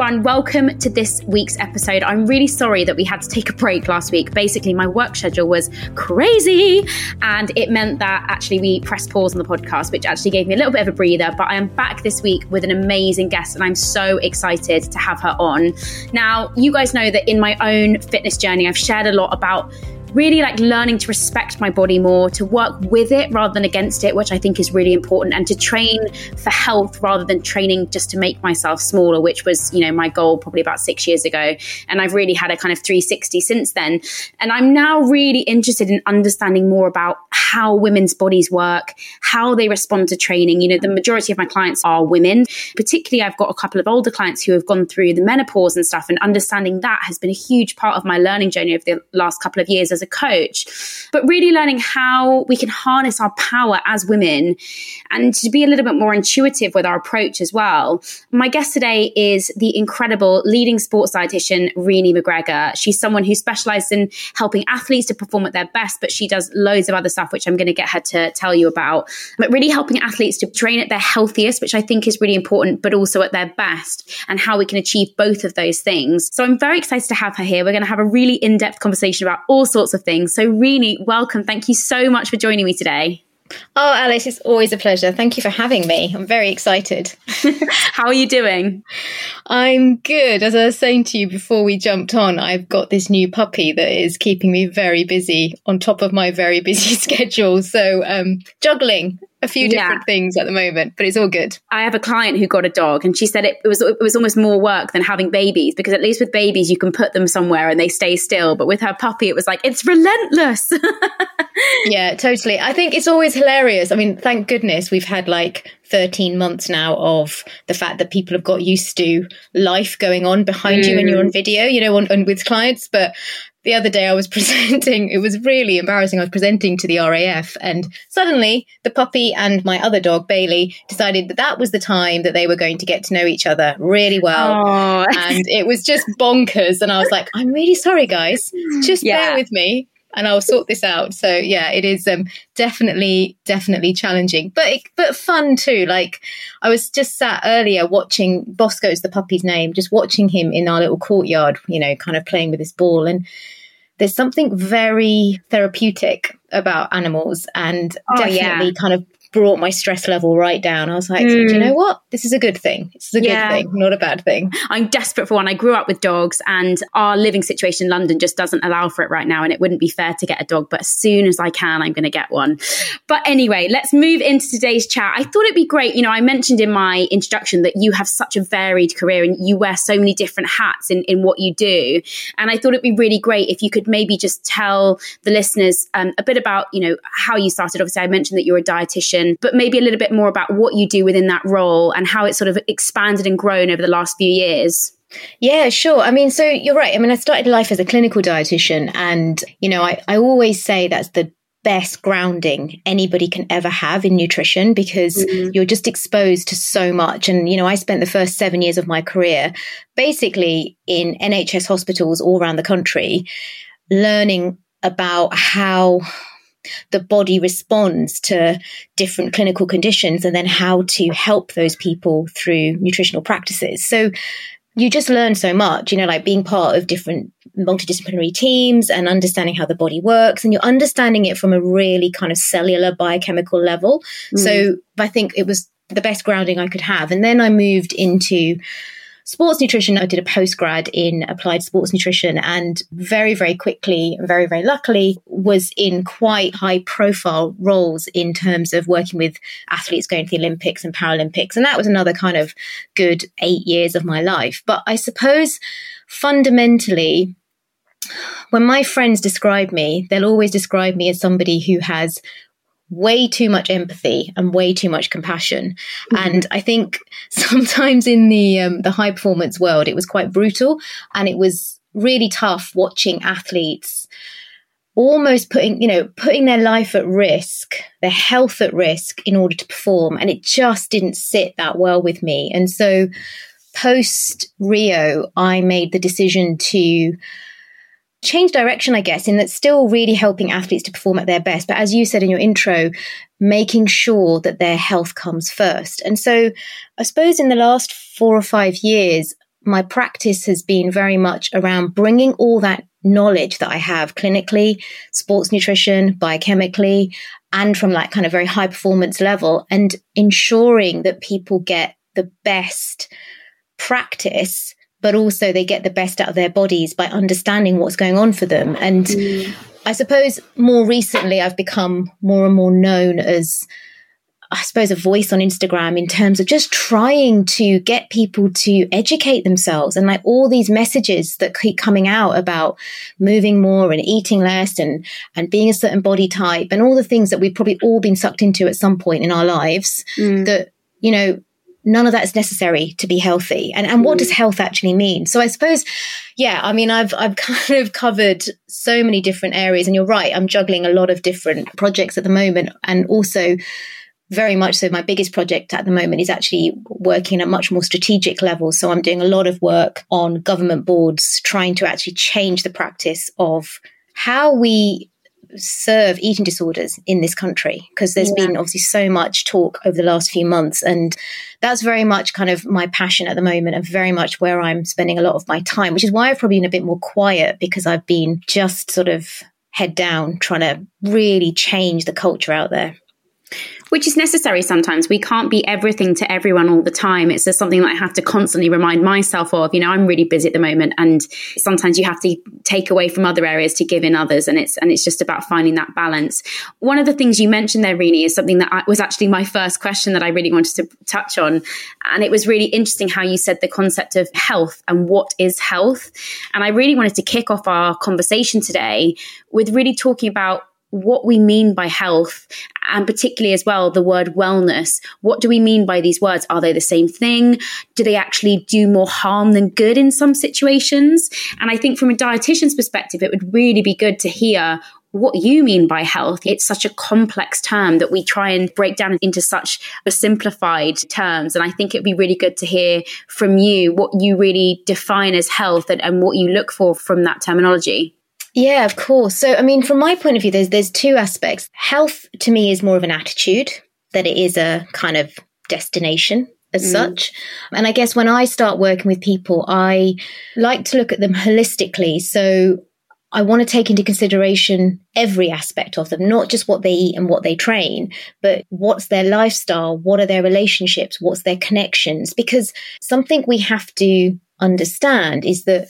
Everyone. Welcome to this week's episode. I'm really sorry that we had to take a break last week. Basically, my work schedule was crazy, and it meant that actually we pressed pause on the podcast, which actually gave me a little bit of a breather. But I am back this week with an amazing guest, and I'm so excited to have her on. Now, you guys know that in my own fitness journey, I've shared a lot about really like learning to respect my body more, to work with it rather than against it, which I think is really important, and to train for health rather than training just to make myself smaller, which was, you know, my goal probably about six years ago. And I've really had a kind of 360 since then. And I'm now really interested in understanding more about how women's bodies work, how they respond to training. You know, the majority of my clients are women. Particularly, I've got a couple of older clients who have gone through the menopause and stuff, and understanding that has been a huge part of my learning journey over the last couple of years as a coach. But really learning how we can harness our power as women and to be a little bit more intuitive with our approach as well. My guest today is the incredible leading sports dietitian, Renee McGregor. She's someone who specializes in helping athletes to perform at their best, but she does loads of other stuff, which I'm going to get her to tell you about. But really helping athletes to train at their healthiest, which I think is really important, but also at their best and how we can achieve both of those things. So I'm very excited to have her here. We're going to have a really in depth conversation about all sorts of things. So, Renee, welcome. Thank you so much for joining me today. Oh, Alice, it's always a pleasure. Thank you for having me. I'm very excited. How are you doing? I'm good. As I was saying to you before we jumped on, I've got this new puppy that is keeping me very busy on top of my very busy schedule. So, um, juggling a few different yeah. things at the moment, but it's all good. I have a client who got a dog, and she said it, it, was it was almost more work than having babies because at least with babies you can put them somewhere and they stay still, but with her puppy it was like it's relentless. yeah, totally. I think it's always hilarious. I mean, thank goodness we've had like 13 months now of the fact that people have got used to life going on behind mm. you when you're on mm. video, you know, on, on with clients. But the other day I was presenting, it was really embarrassing. I was presenting to the RAF and suddenly the puppy and my other dog, Bailey, decided that that was the time that they were going to get to know each other really well. Oh. and it was just bonkers. And I was like, I'm really sorry, guys. Just yeah. bear with me and I'll sort this out. So yeah, it is um, definitely, definitely challenging, but it, but fun too. Like I was just sat earlier watching Bosco's the puppy's name, just watching him in our little courtyard, you know, kind of playing with his ball, and there's something very therapeutic about animals, and oh, definitely yeah. kind of brought my stress level right down. I was like, mm. do you know what? This is a good thing. This is a yeah. good thing, not a bad thing. I'm desperate for one. I grew up with dogs and our living situation in London just doesn't allow for it right now. And it wouldn't be fair to get a dog, but as soon as I can, I'm going to get one. But anyway, let's move into today's chat. I thought it'd be great. You know, I mentioned in my introduction that you have such a varied career and you wear so many different hats in, in what you do. And I thought it'd be really great if you could maybe just tell the listeners um, a bit about, you know, how you started. Obviously, I mentioned that you're a dietitian, but maybe a little bit more about what you do within that role and how it's sort of expanded and grown over the last few years. Yeah, sure. I mean, so you're right. I mean, I started life as a clinical dietitian, and, you know, I, I always say that's the best grounding anybody can ever have in nutrition because mm-hmm. you're just exposed to so much. And, you know, I spent the first seven years of my career basically in NHS hospitals all around the country learning about how the body responds to different clinical conditions and then how to help those people through nutritional practices. So you just learn so much, you know, like being part of different multidisciplinary teams and understanding how the body works. And you're understanding it from a really kind of cellular biochemical level. Mm. So I think it was the best grounding I could have. And then I moved into sports nutrition. I did a postgrad in applied sports nutrition and very, very quickly, very, very luckily, was in quite high profile roles in terms of working with athletes going to the Olympics and Paralympics. And that was another kind of good eight years of my life. But I suppose fundamentally, when my friends describe me, they'll always describe me as somebody who has way too much empathy and way too much compassion. Mm-hmm. And I think sometimes in the um, the high performance world, it was quite brutal, and it was really tough watching athletes almost putting you know putting their life at risk their health at risk in order to perform and it just didn't sit that well with me and so post rio i made the decision to change direction, I guess, in that still really helping athletes to perform at their best. But as you said in your intro, making sure that their health comes first. And so I suppose in the last four or five years, my practice has been very much around bringing all that knowledge that I have clinically, sports nutrition, biochemically, and from like kind of very high performance level and ensuring that people get the best practice but also they get the best out of their bodies by understanding what's going on for them. And mm. I suppose more recently, I've become more and more known as, I suppose, a voice on Instagram in terms of just trying to get people to educate themselves and like all these messages that keep coming out about moving more and eating less and, and being a certain body type and all the things that we've probably all been sucked into at some point in our lives mm. that, you know, none of that is necessary to be healthy. And and what does mm. health actually mean? So I suppose, yeah, I mean, I've I've kind of covered so many different areas, and you're right, I'm juggling a lot of different projects at the moment, and also very much so my biggest project at the moment is actually working at a much more strategic level so i'm doing a lot of work on government boards trying to actually change the practice of how we serve eating disorders in this country because there's yeah. been obviously so much talk over the last few months and that's very much kind of my passion at the moment and very much where I'm spending a lot of my time which is why I've probably been a bit more quiet because I've been just sort of head down trying to really change the culture out there which is necessary sometimes. We can't be everything to everyone all the time. It's just something that I have to constantly remind myself of. You know, I'm really busy at the moment and sometimes you have to take away from other areas to give in others. And it's, and it's just about finding that balance. One of the things you mentioned there, Rini, is something that I, was actually my first question that I really wanted to touch on. And it was really interesting how you said the concept of health and what is health. And I really wanted to kick off our conversation today with really talking about what we mean by health and particularly as well the word wellness what do we mean by these words are they the same thing do they actually do more harm than good in some situations and i think from a dietitian's perspective it would really be good to hear what you mean by health. It's such a complex term that we try and break down into such a simplified terms. And I think it'd be really good to hear from you what you really define as health and, and what you look for from that terminology. Yeah, of course. So, I mean, from my point of view, there's there's two aspects. Health to me is more of an attitude that it is a kind of destination as mm. such. And I guess when I start working with people, I like to look at them holistically. So I want to take into consideration every aspect of them, not just what they eat and what they train, but what's their lifestyle? What are their relationships? What's their connections? Because something we have to understand is that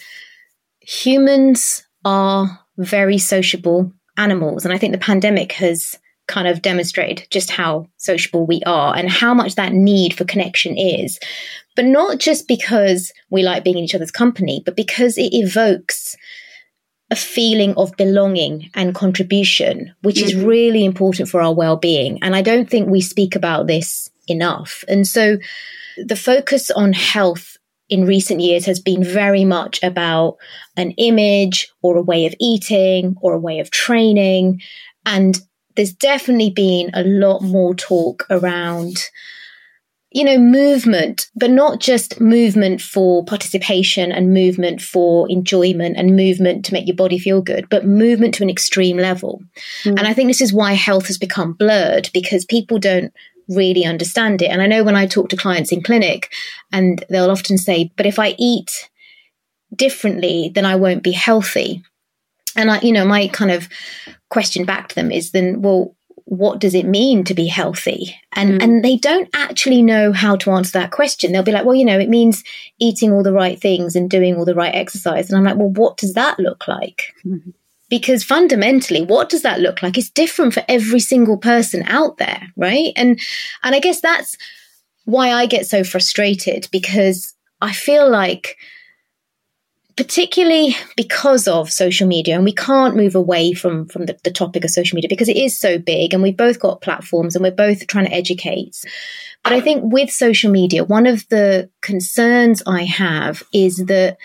humans are very sociable animals. And I think the pandemic has kind of demonstrated just how sociable we are and how much that need for connection is. But not just because we like being in each other's company, but because it evokes a feeling of belonging and contribution, which mm-hmm. is really important for our well being. And I don't think we speak about this enough. And so the focus on health in recent years has been very much about an image or a way of eating or a way of training. And there's definitely been a lot more talk around you know, movement, but not just movement for participation and movement for enjoyment and movement to make your body feel good, but movement to an extreme level. Mm. And I think this is why health has become blurred because people don't really understand it. And I know when I talk to clients in clinic and they'll often say, but if I eat differently, then I won't be healthy. And I, you know, my kind of question back to them is then, well, what does it mean to be healthy? And mm. and they don't actually know how to answer that question. They'll be like, well, you know, it means eating all the right things and doing all the right exercise. And I'm like, well, what does that look like? Mm-hmm. Because fundamentally, what does that look like? It's different for every single person out there, right? And and I guess that's why I get so frustrated because I feel like particularly because of social media and we can't move away from from the, the, topic of social media because it is so big and we've both got platforms and we're both trying to educate but i think with social media one of the concerns i have is that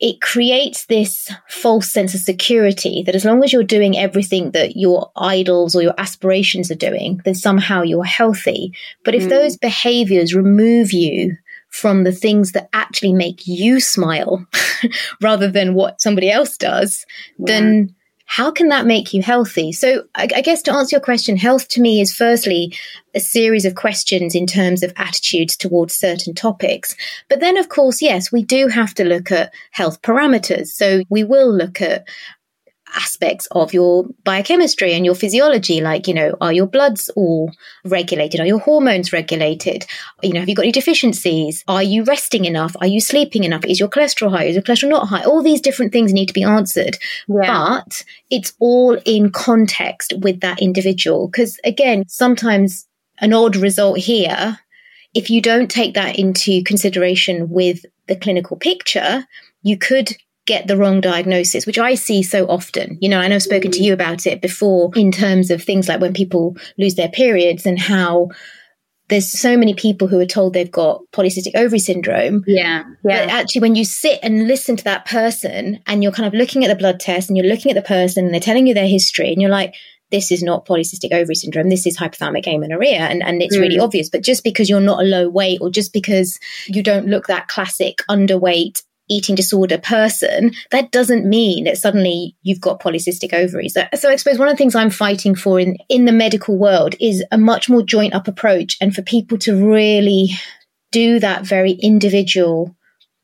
it creates this false sense of security that as long as you're doing everything that your idols or your aspirations are doing, then somehow you're healthy. But if mm. those behaviors remove you from the things that actually make you smile rather than what somebody else does, yeah. then how can that make you healthy? So, I, I, guess to answer your question, health to me is firstly a series of questions in terms of attitudes towards certain topics. But then, of course, yes, we do have to look at health parameters. So, we will look at aspects of your biochemistry and your physiology like you know are your bloods all regulated? Are your hormones regulated? You know have you got any deficiencies? Are you resting enough? Are you sleeping enough? Is your cholesterol high? Is your cholesterol not high? All these different things need to be answered. Yeah. but it's all in context with that individual. Because again sometimes an odd result here if you don't take that into consideration with the clinical picture you could get the wrong diagnosis, which I see so often. You know, I know I've spoken to you about it before in terms of things like when people lose their periods and how there's so many people who are told they've got polycystic ovary syndrome. Yeah. Yeah. But actually, when you sit and listen to that person and you're kind of looking at the blood test and you're looking at the person and they're telling you their history and you're like, this is not polycystic ovary syndrome. This is hypothalamic amenorrhea. And, and it's mm. really obvious. But just because you're not a low weight or just because you don't look that classic underweight eating disorder person, that doesn't mean that suddenly you've got polycystic ovaries. So, I suppose one of the things I'm fighting for in, in the medical world is a much more joint up approach and for people to really do that very individual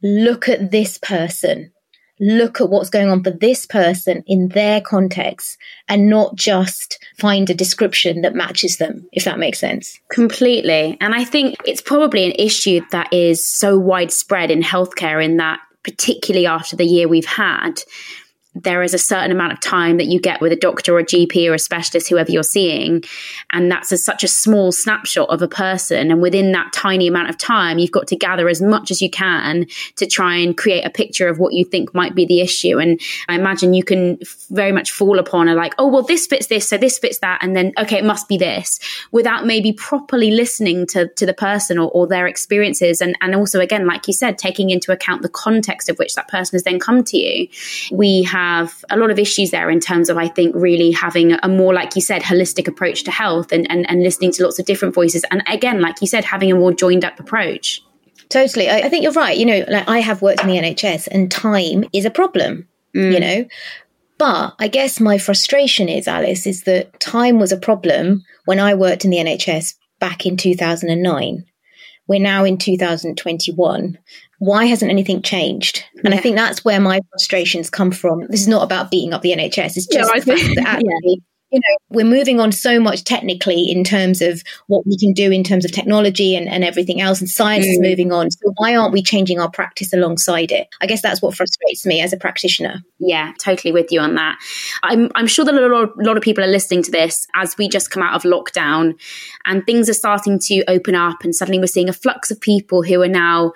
look at this person look at what's going on for this person in their context and not just find a description that matches them, if that makes sense. Completely. And I think it's probably an issue that is so widespread in healthcare in that particularly after the year we've had, there is a certain amount of time that you get with a doctor or a GP or a specialist, whoever you're seeing. And that's a, such a small snapshot of a person. And within that tiny amount of time, you've got to gather as much as you can to try and create a picture of what you think might be the issue. And I imagine you can very much fall upon a like, oh, well, this fits this, so this fits that. And then, okay, it must be this without maybe properly listening to, to the person or, or their experiences. And, and also, again, like you said, taking into account the context of which that person has then come to you. We have have a lot of issues there in terms of, I think, really having a more, like you said, holistic approach to health and, and, and listening to lots of different voices. And again, like you said, having a more joined up approach. Totally. I, I think you're right. You know, like I have worked in the NHS and time is a problem, mm. you know. But I guess my frustration is, Alice, is that time was a problem when I worked in the NHS back in 2009 we're now in 2021. Why hasn't anything changed? And yeah. I think that's where my frustrations come from. This is not about beating up the NHS. It's just the fact that actually yeah you know, we're moving on so much technically in terms of what we can do in terms of technology and, and everything else, and science mm. is moving on. So why aren't we changing our practice alongside it? I guess that's what frustrates me as a practitioner. Yeah, totally with you on that. I'm, I'm sure that a lot, a lot of people are listening to this as we just come out of lockdown and things are starting to open up, and suddenly we're seeing a flux of people who are now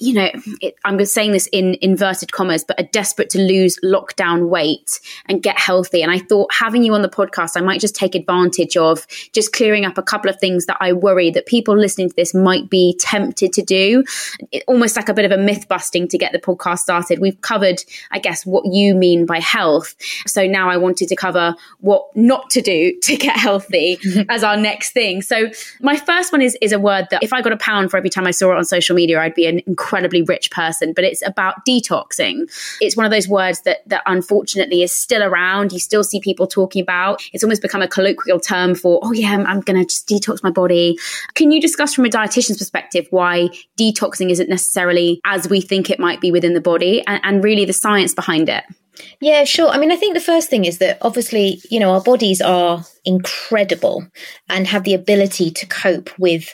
you know, it, I'm saying this in inverted commas, but are desperate to lose lockdown weight and get healthy. And I thought having you on the podcast, I might just take advantage of just clearing up a couple of things that I worry that people listening to this might be tempted to do. It, almost like a bit of a myth busting to get the podcast started. We've covered, I guess, what you mean by health. So now I wanted to cover what not to do to get healthy as our next thing. So my first one is, is a word that if I got a pound for every time I saw it on social media, I'd be an incredible incredibly rich person, but it's about detoxing. It's one of those words that that unfortunately is still around. You still see people talking about. It's almost become a colloquial term for, oh yeah, I'm, I'm going to just detox my body. Can you discuss from a dietitian's perspective why detoxing isn't necessarily as we think it might be within the body and, and really the science behind it? Yeah, sure. I mean, I think the first thing is that obviously, you know, our bodies are incredible and have the ability to cope with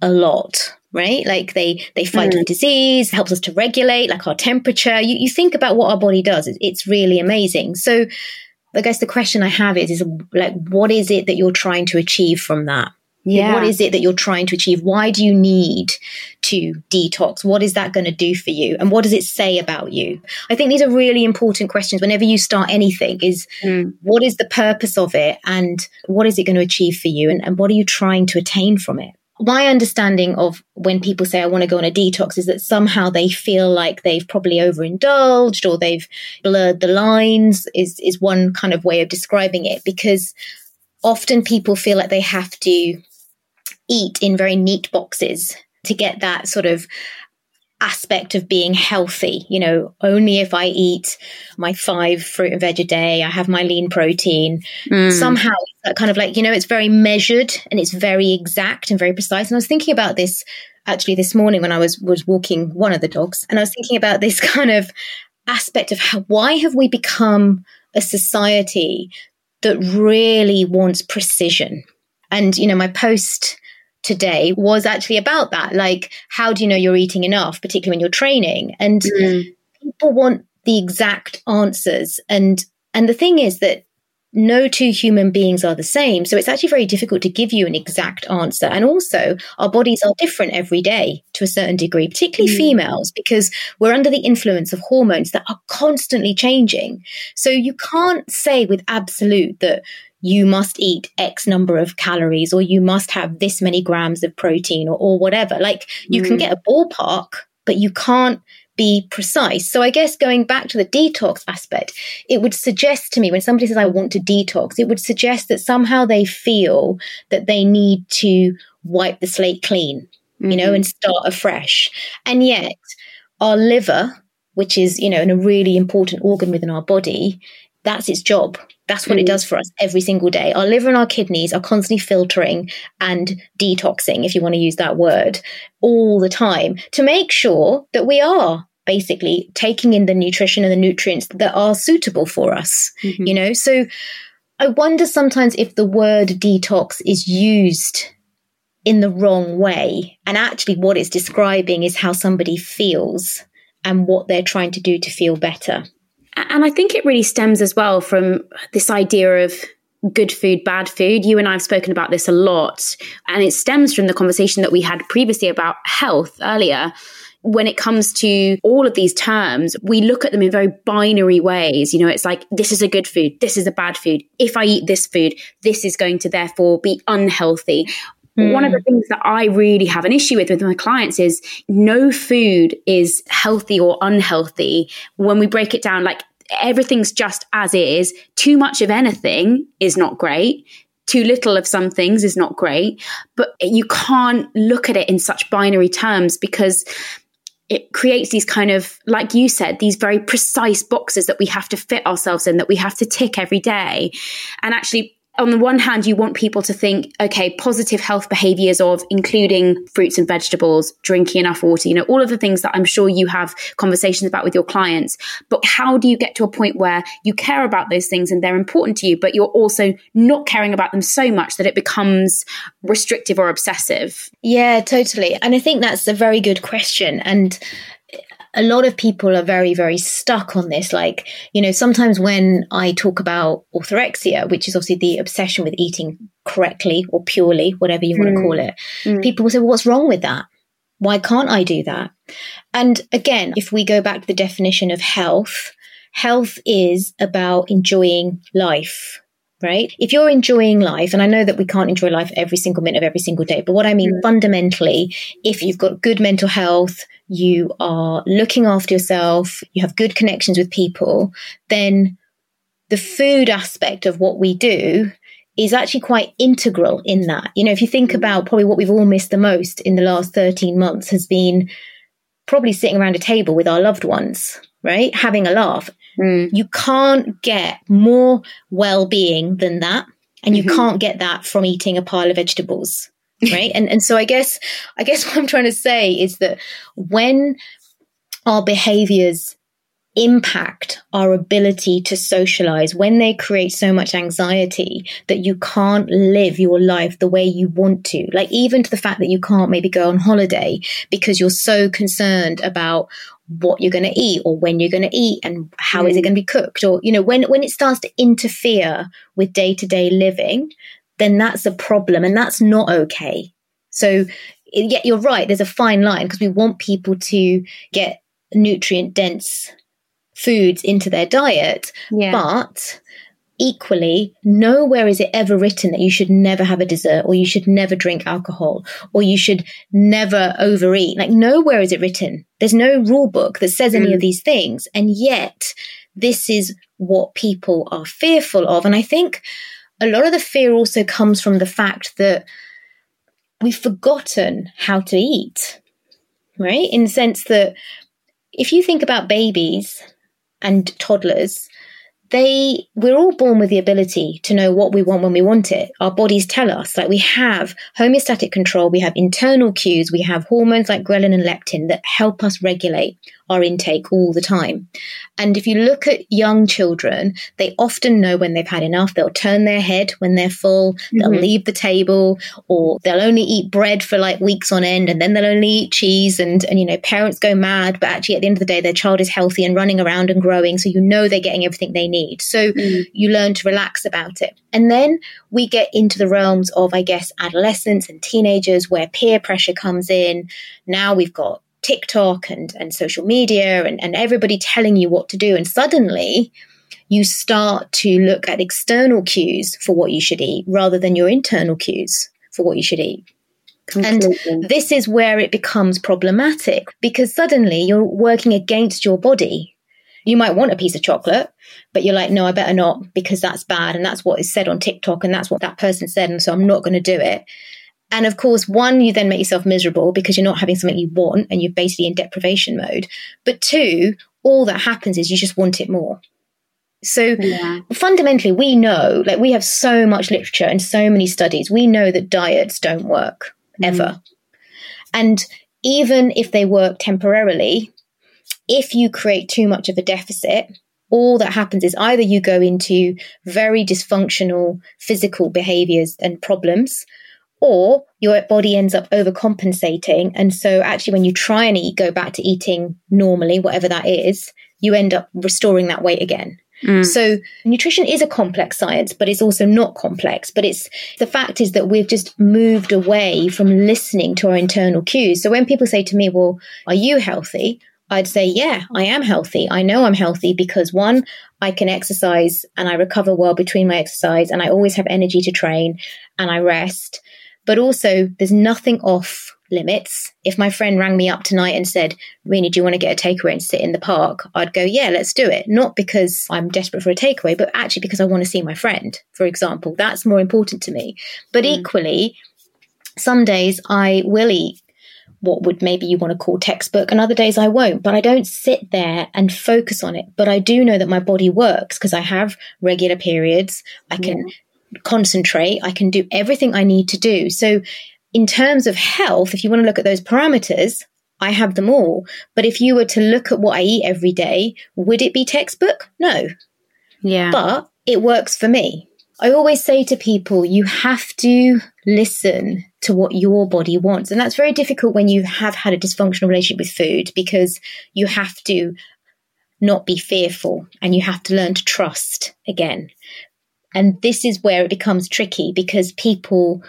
a lot right? Like they they fight mm. disease, helps us to regulate, like our temperature. You, you think about what our body does; it's really amazing. So, I guess the question I have is, is like, what is it that you're trying to achieve from that? Yeah. What is it that you're trying to achieve? Why do you need to detox? What is that going to do for you? And what does it say about you? I think these are really important questions whenever you start anything is mm. what is the purpose of it and what is it going to achieve for you? And, and what are you trying to attain from it? My understanding of when people say I want to go on a detox is that somehow they feel like they've probably overindulged or they've blurred the lines is is one kind of way of describing it. Because often people feel like they have to eat in very neat boxes to get that sort of aspect of being healthy. You know, only if I eat my five fruit and veg a day, I have my lean protein. Mm. Somehow, kind of like, you know, it's very measured and it's very exact and very precise. And I was thinking about this actually this morning when I was, was walking one of the dogs. And I was thinking about this kind of aspect of how, why have we become a society that really wants precision? And, you know, my post today was actually about that. Like, how do you know you're eating enough, particularly when you're training? And mm. people want the exact answers. And and the thing is that no two human beings are the same. So it's actually very difficult to give you an exact answer. And also, our bodies are different every day to a certain degree, particularly mm. females, because we're under the influence of hormones that are constantly changing. So you can't say with absolute that you must eat X number of calories or you must have this many grams of protein or, or whatever. Like you mm. can get a ballpark, but you can't be precise. So I guess going back to the detox aspect, it would suggest to me when somebody says, I want to detox, it would suggest that somehow they feel that they need to wipe the slate clean, mm-hmm. you know, mm-hmm. and start afresh. And yet our liver, which is, you know, in a really important organ within our body, that's its job. That's what mm. it does for us every single day. Our liver and our kidneys are constantly filtering and detoxing, if you want to use that word, all the time to make sure that we are basically taking in the nutrition and the nutrients that are suitable for us, mm-hmm. you know? So I wonder sometimes if the word detox is used in the wrong way. And actually, what it's describing is how somebody feels and what they're trying to do to feel better. And I think it really stems as well from this idea of good food, bad food. You and I have spoken about this a lot. And it stems from the conversation that we had previously about health earlier when it comes to all of these terms, we look at them in very binary ways. You know, it's like, this is a good food, this is a bad food. If I eat this food, this is going to therefore be unhealthy. Mm. One of the things that I really have an issue with with my clients is no food is healthy or unhealthy when we break it down like everything's just as is. Too much of anything is not great too little of some things is not great, but you can't look at it in such binary terms because it creates these kind of, like you said, these very precise boxes that we have to fit ourselves in, that we have to tick every day. And actually, on the one hand, you want people to think, okay, positive health behaviors of including fruits and vegetables, drinking enough water, you know, all of the things that I'm sure you have conversations about with your clients. But how do you get to a point where you care about those things and they're important to you, but you're also not caring about them so much that it becomes restrictive or obsessive? Yeah, totally. And I think that's a very good question. And a lot of people are very, very stuck on this. Like, you know, sometimes when I talk about orthorexia, which is obviously the obsession with eating correctly or purely, whatever you mm. want to call it, mm. people will say, well, what's wrong with that? Why can't I do that? And again, if we go back to the definition of health, health is about enjoying life, right? If you're enjoying life, and I know that we can't enjoy life every single minute of every single day, but what I mean mm. fundamentally, if you've got good mental health, you are looking after yourself, you have good connections with people, then the food aspect of what we do is actually quite integral in that. You know, if you think about probably what we've all missed the most in the last 13 months has been probably sitting around a table with our loved ones, right? Having a laugh. Mm. You can't get more well being than that. And you mm-hmm. can't get that from eating a pile of vegetables right and and so i guess i guess what i'm trying to say is that when our behaviors impact our ability to socialize when they create so much anxiety that you can't live your life the way you want to like even to the fact that you can't maybe go on holiday because you're so concerned about what you're going to eat or when you're going to eat and how mm. is it mm. going to be cooked or you know when when it starts to interfere with day-to-day living then that's a problem and that's not okay. So, yet you're right, there's a fine line because we want people to get nutrient dense foods into their diet. Yeah. But equally, nowhere is it ever written that you should never have a dessert or you should never drink alcohol or you should never overeat. Like, nowhere is it written. There's no rule book that says any of mm. these things. And yet, this is what people are fearful of. And I think a lot of the fear also comes from the fact that we've forgotten how to eat, right? In the sense that if you think about babies and toddlers, they we're all born with the ability to know what we want when we want it. Our bodies tell us like we have homeostatic control we have internal cues we have hormones like ghrelin and leptin that help us regulate our intake all the time. And if you look at young children, they often know when they've had enough. They'll turn their head when they're full, mm-hmm. they'll leave the table, or they'll only eat bread for like weeks on end, and then they'll only eat cheese. And, and you know, parents go mad, but actually at the end of the day, their child is healthy and running around and growing. So you know they're getting everything they need. So mm. you learn to relax about it. And then we get into the realms of, I guess, adolescence and teenagers where peer pressure comes in. Now we've got TikTok and, and social media and, and everybody telling you what to do. And suddenly you start to look at external cues for what you should eat rather than your internal cues for what you should eat. Completely. And this is where it becomes problematic because suddenly you're working against your body. You might want a piece of chocolate, but you're like, no, I better not because that's bad. And that's what is said on TikTok. And that's what that person said. And so I'm not going to do it. And of course, one, you then make yourself miserable because you're not having something you want and you're basically in deprivation mode. But two, all that happens is you just want it more. So yeah. fundamentally, we know, like we have so much literature and so many studies, we know that diets don't work ever. Mm. And even if they work temporarily, if you create too much of a deficit, all that happens is either you go into very dysfunctional physical behaviors and problems, or your body ends up overcompensating. And so actually when you try and eat, go back to eating normally, whatever that is, you end up restoring that weight again. Mm. So nutrition is a complex science, but it's also not complex. But it's the fact is that we've just moved away from listening to our internal cues. So when people say to me, well, are you healthy? I'd say, yeah, I am healthy. I know I'm healthy because one, I can exercise and I recover well between my exercise and I always have energy to train and I rest. But also, there's nothing off limits. If my friend rang me up tonight and said, Rini, do you want to get a takeaway and sit in the park? I'd go, yeah, let's do it. Not because I'm desperate for a takeaway, but actually because I want to see my friend, for example. That's more important to me. But mm. equally, some days I will eat what would maybe you want to call textbook and other days I won't, but I don't sit there and focus on it. But I do know that my body works because I have regular periods. I can yeah concentrate, I can do everything I need to do. So, in terms of health, if you want to look at those parameters, I have them all. But if you were to look at what I eat every day, would it be textbook? No. Yeah. But it works for me. I always say to people, you have to listen to what your body wants. And that's very difficult when you have had a dysfunctional relationship with food because you have to not be fearful and you have to learn to trust again. And this is where it becomes tricky because people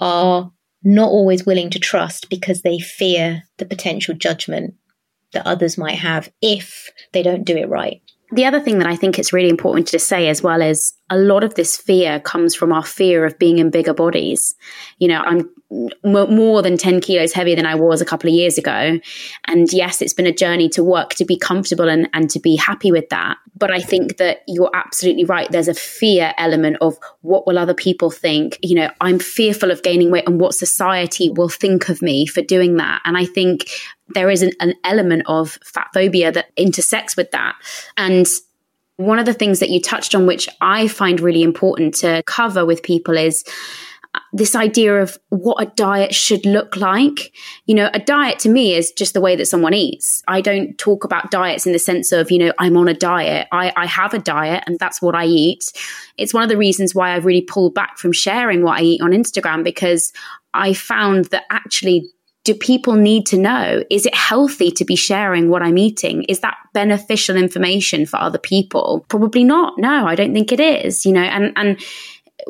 are not always willing to trust because they fear the potential judgment that others might have if they don't do it right. The other thing that I think it's really important to say as well is a lot of this fear comes from our fear of being in bigger bodies. You know, I'm more than 10 kilos heavier than I was a couple of years ago. And yes, it's been a journey to work to be comfortable and, and to be happy with that. But I think that you're absolutely right. There's a fear element of what will other people think? You know, I'm fearful of gaining weight and what society will think of me for doing that. And I think there is an, an element of fat phobia that intersects with that. And one of the things that you touched on, which I find really important to cover with people, is uh, this idea of what a diet should look like. You know, a diet to me is just the way that someone eats. I don't talk about diets in the sense of, you know, I'm on a diet. I, I have a diet and that's what I eat. It's one of the reasons why I've really pulled back from sharing what I eat on Instagram because I found that actually do people need to know? Is it healthy to be sharing what I'm eating? Is that beneficial information for other people? Probably not. No, I don't think it is, you know, and, and,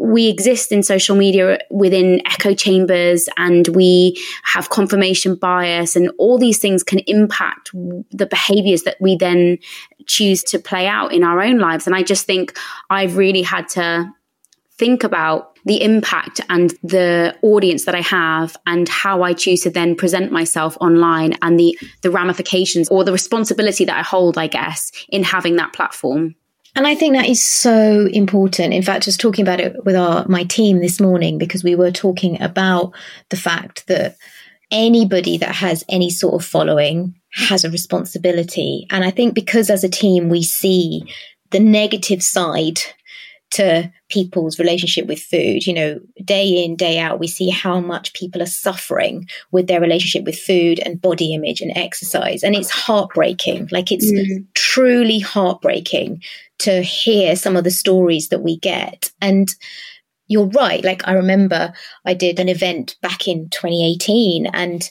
we exist in social media within echo chambers and we have confirmation bias and all these things can impact the behaviors that we then choose to play out in our own lives and i just think i've really had to think about the impact and the audience that I have and how I choose to then present myself online and the the ramifications or the responsibility that I hold, I guess, in having that platform. And I think that is so important. In fact, just talking about it with our my team this morning because we were talking about the fact that anybody that has any sort of following has a responsibility. And I think because as a team we see the negative side to people's relationship with food. You know, day in, day out, we see how much people are suffering with their relationship with food and body image and exercise. And it's heartbreaking. Like, it's mm. truly heartbreaking to hear some of the stories that we get. And you're right. Like I remember I did an event back in 2018 and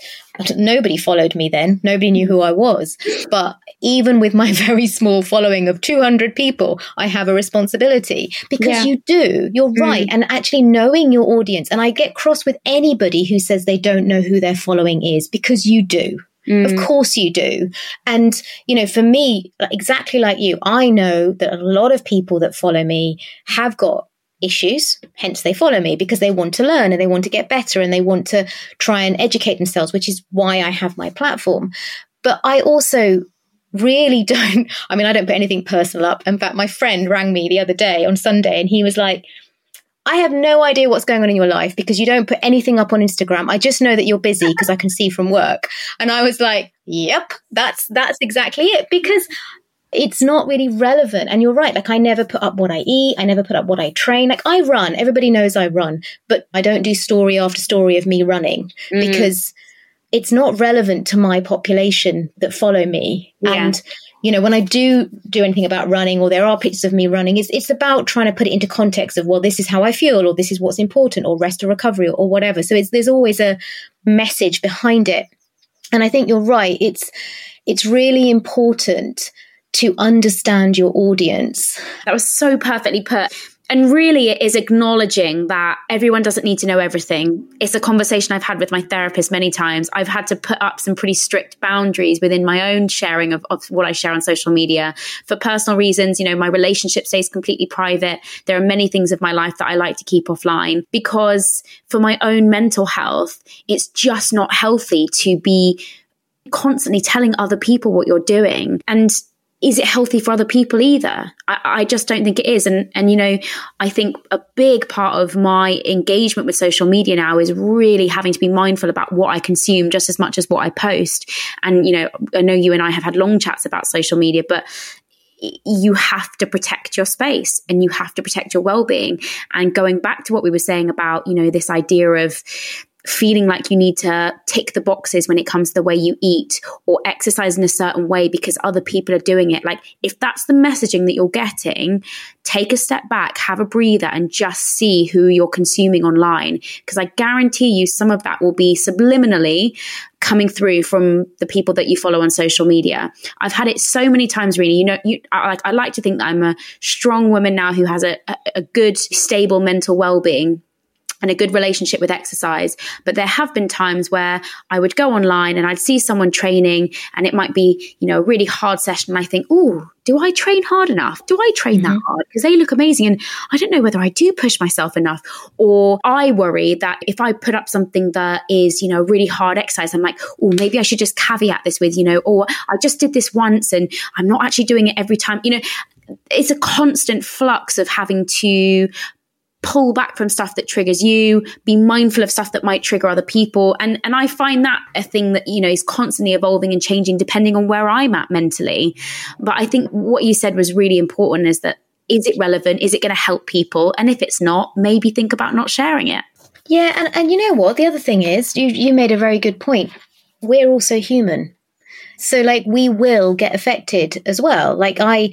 nobody followed me then. Nobody knew who I was. But even with my very small following of 200 people, I have a responsibility because yeah. you do. You're mm. right. And actually knowing your audience. And I get cross with anybody who says they don't know who their following is because you do. Mm. Of course you do. And, you know, for me, exactly like you, I know that a lot of people that follow me have got issues. Hence, they follow me because they want to learn and they want to get better and they want to try and educate themselves, which is why I have my platform. But I also really don't, I mean, I don't put anything personal up. In fact, my friend rang me the other day on Sunday and he was like, I have no idea what's going on in your life because you don't put anything up on Instagram. I just know that you're busy because I can see from work. And I was like, yep, that's that's exactly it because it's not really relevant. And you're right. Like I never put up what I eat. I never put up what I train. Like I run. Everybody knows I run, but I don't do story after story of me running mm-hmm. because it's not relevant to my population that follow me. Yeah. And you know, when I do do anything about running or there are pictures of me running, it's, it's about trying to put it into context of, well, this is how I feel or this is what's important or rest or recovery or, or whatever. So there's always a message behind it. And I think you're right. It's, it's really important to understand your audience. That was so perfectly put. And really, it is acknowledging that everyone doesn't need to know everything. It's a conversation I've had with my therapist many times. I've had to put up some pretty strict boundaries within my own sharing of, of what I share on social media. For personal reasons, you know, my relationship stays completely private. There are many things of my life that I like to keep offline because for my own mental health, it's just not healthy to be constantly telling other people what you're doing. And is it healthy for other people either? I, I, just don't think it is. And, and, you know, I think a big part of my engagement with social media now is really having to be mindful about what I consume just as much as what I post. And, you know, I know you and I have had long chats about social media, but you have to protect your space and you have to protect your well-being and going back to what we were saying about you know this idea of feeling like you need to tick the boxes when it comes to the way you eat or exercise in a certain way because other people are doing it. Like, if that's the messaging that you're getting, take a step back, have a breather, and just see who you're consuming online. Because I guarantee you some of that will be subliminally coming through from the people that you follow on social media. I've had it so many times, really. You know, you, I, like, I like to think that I'm a strong woman now who has a, a, a good, stable mental well being and a good relationship with exercise. But there have been times where I would go online and I'd see someone training and it might be, you know, a really hard session. And I think, oh, do I train hard enough? Do I train mm-hmm. that hard? Because they look amazing. And I don't know whether I do push myself enough. Or I worry that if I put up something that is, you know, really hard exercise, I'm like, oh, maybe I should just caveat this with, you know, or I just did this once and I'm not actually doing it every time. You know, it's a constant flux of having to pull back from stuff that triggers you, be mindful of stuff that might trigger other people. And and I find that a thing that, you know, is constantly evolving and changing depending on where I'm at mentally. But I think what you said was really important is that is it relevant? Is it going to help people? And if it's not, maybe think about not sharing it. Yeah, and, and you know what? The other thing is, you, you made a very good point. We're also human. So, like, we will get affected as well. Like, I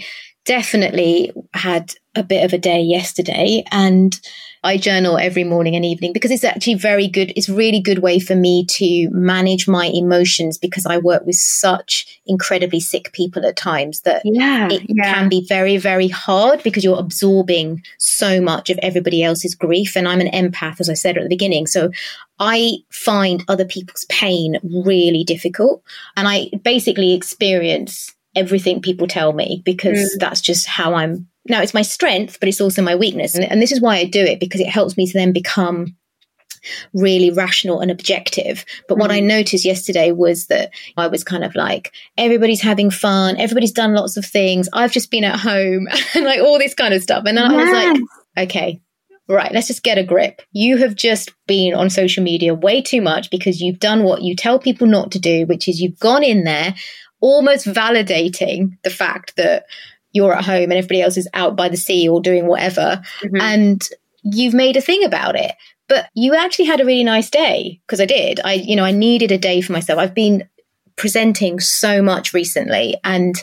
definitely had a bit of a day yesterday and I journal every morning and evening because it's actually very good. It's really good way for me to manage my emotions because I work with such incredibly sick people at times that yeah, it yeah. can be very, very hard because you're absorbing so much of everybody else's grief. And I'm an empath, as I said at the beginning. So I find other people's pain really difficult and I basically experience everything people tell me because mm. that's just how I'm. Now, it's my strength, but it's also my weakness. And, and this is why I do it because it helps me to then become really rational and objective. But mm what I mm. noticed yesterday was that I was kind of like, everybody's having fun, everybody's done lots of things. I've just been at home and like all this kind of stuff. And then I was like, okay, right, let's just get a grip. You have just been on social media way too much because you've done what you tell people not to do, which is you've gone in there almost validating the fact that you're at home and everybody else is out by the sea or doing whatever. Mm-hmm. And you've made a thing about it. But you actually had a really nice day because I did. I, you know, I needed a day for myself. I've been presenting so much recently and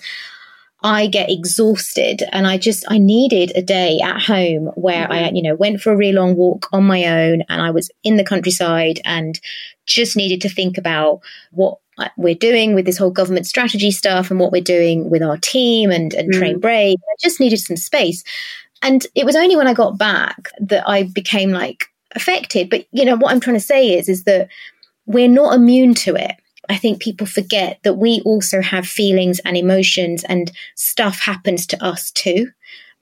I get exhausted and I just I needed a day at home where mm-hmm. I you know went for a really long walk on my own and I was in the countryside and just needed to think about what we're doing with this whole government strategy stuff and what we're doing with our team and, and mm. train brave. I just needed some space. And it was only when I got back that I became like affected. But you know, what I'm trying to say is, is that we're not immune to it. I think people forget that we also have feelings and emotions and stuff happens to us too.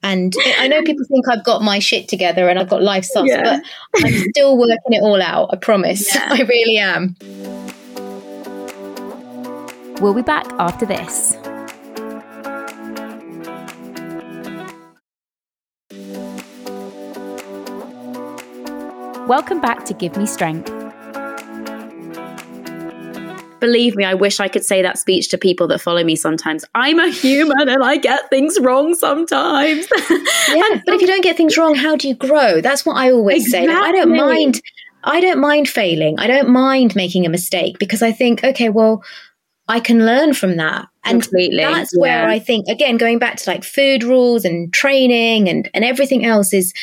And I know people think I've got my shit together and I've got life stuff, yeah. but I'm still working it all out. I promise. Yeah. I really am. We'll be back after this. Welcome back to Give Me Strength. Believe me, I wish I could say that speech to people that follow me sometimes. I'm a human and I get things wrong sometimes. yeah, but if you don't get things wrong, how do you grow? That's what I always exactly. say. Like, I don't mind I don't mind failing. I don't mind making a mistake because I think, okay, well, I can learn from that. And Completely. that's yeah. where I think, again, going back to like food rules and training and, and everything else is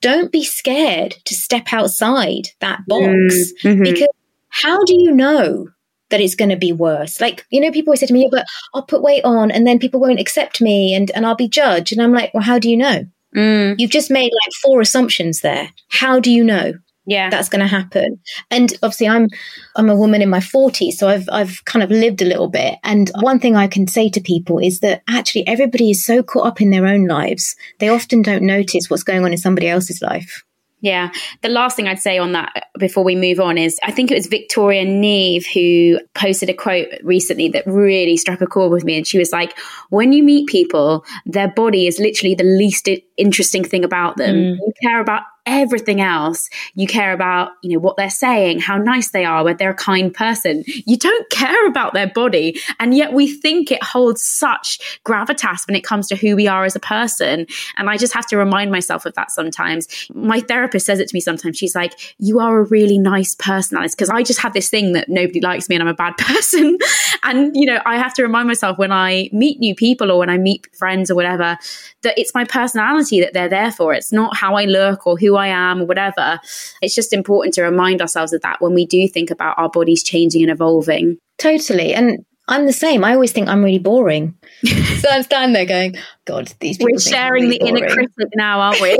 don't be scared to step outside that box mm-hmm. because how do you know that it's going to be worse? Like, you know, people always say to me, yeah, but I'll put weight on and then people won't accept me and, and I'll be judged. And I'm like, well, how do you know? Mm. You've just made like four assumptions there. How do you know? Yeah that's going to happen and obviously i'm i'm a woman in my 40s so i've i've kind of lived a little bit and one thing i can say to people is that actually everybody is so caught up in their own lives they often don't notice what's going on in somebody else's life yeah. The last thing I'd say on that before we move on is I think it was Victoria Neve who posted a quote recently that really struck a chord with me. And she was like, when you meet people, their body is literally the least interesting thing about them. Mm. You care about everything else. You care about, you know, what they're saying, how nice they are, whether they're a kind person. You don't care about their body. And yet we think it holds such gravitas when it comes to who we are as a person. And I just have to remind myself of that sometimes. My therapist says it to me sometimes. She's like, you are a really nice person, Alice, because I just have this thing that nobody likes me and I'm a bad person. and, you know, I have to remind myself when I meet new people or when I meet friends or whatever, that it's my personality that they're there for. It's not how I look or who I am or whatever. It's just important to remind ourselves of that when we do think about our bodies changing and evolving. Totally. And I'm the same. I always think I'm really boring. so I'm standing there going, God, these people. We're sharing really the boring. inner critic now, aren't we?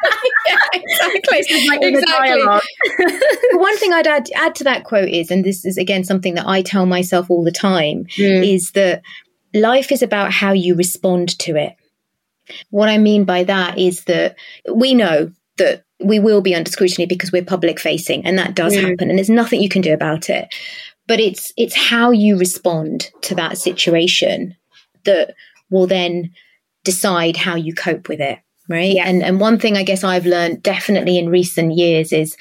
yeah, exactly. exactly. one thing I'd add, add to that quote is, and this is again something that I tell myself all the time, mm. is that life is about how you respond to it. What I mean by that is that we know that we will be under scrutiny because we're public facing and that does mm. happen and there's nothing you can do about it but it's it's how you respond to that situation that will then decide how you cope with it right yeah. and and one thing i guess i've learned definitely in recent years is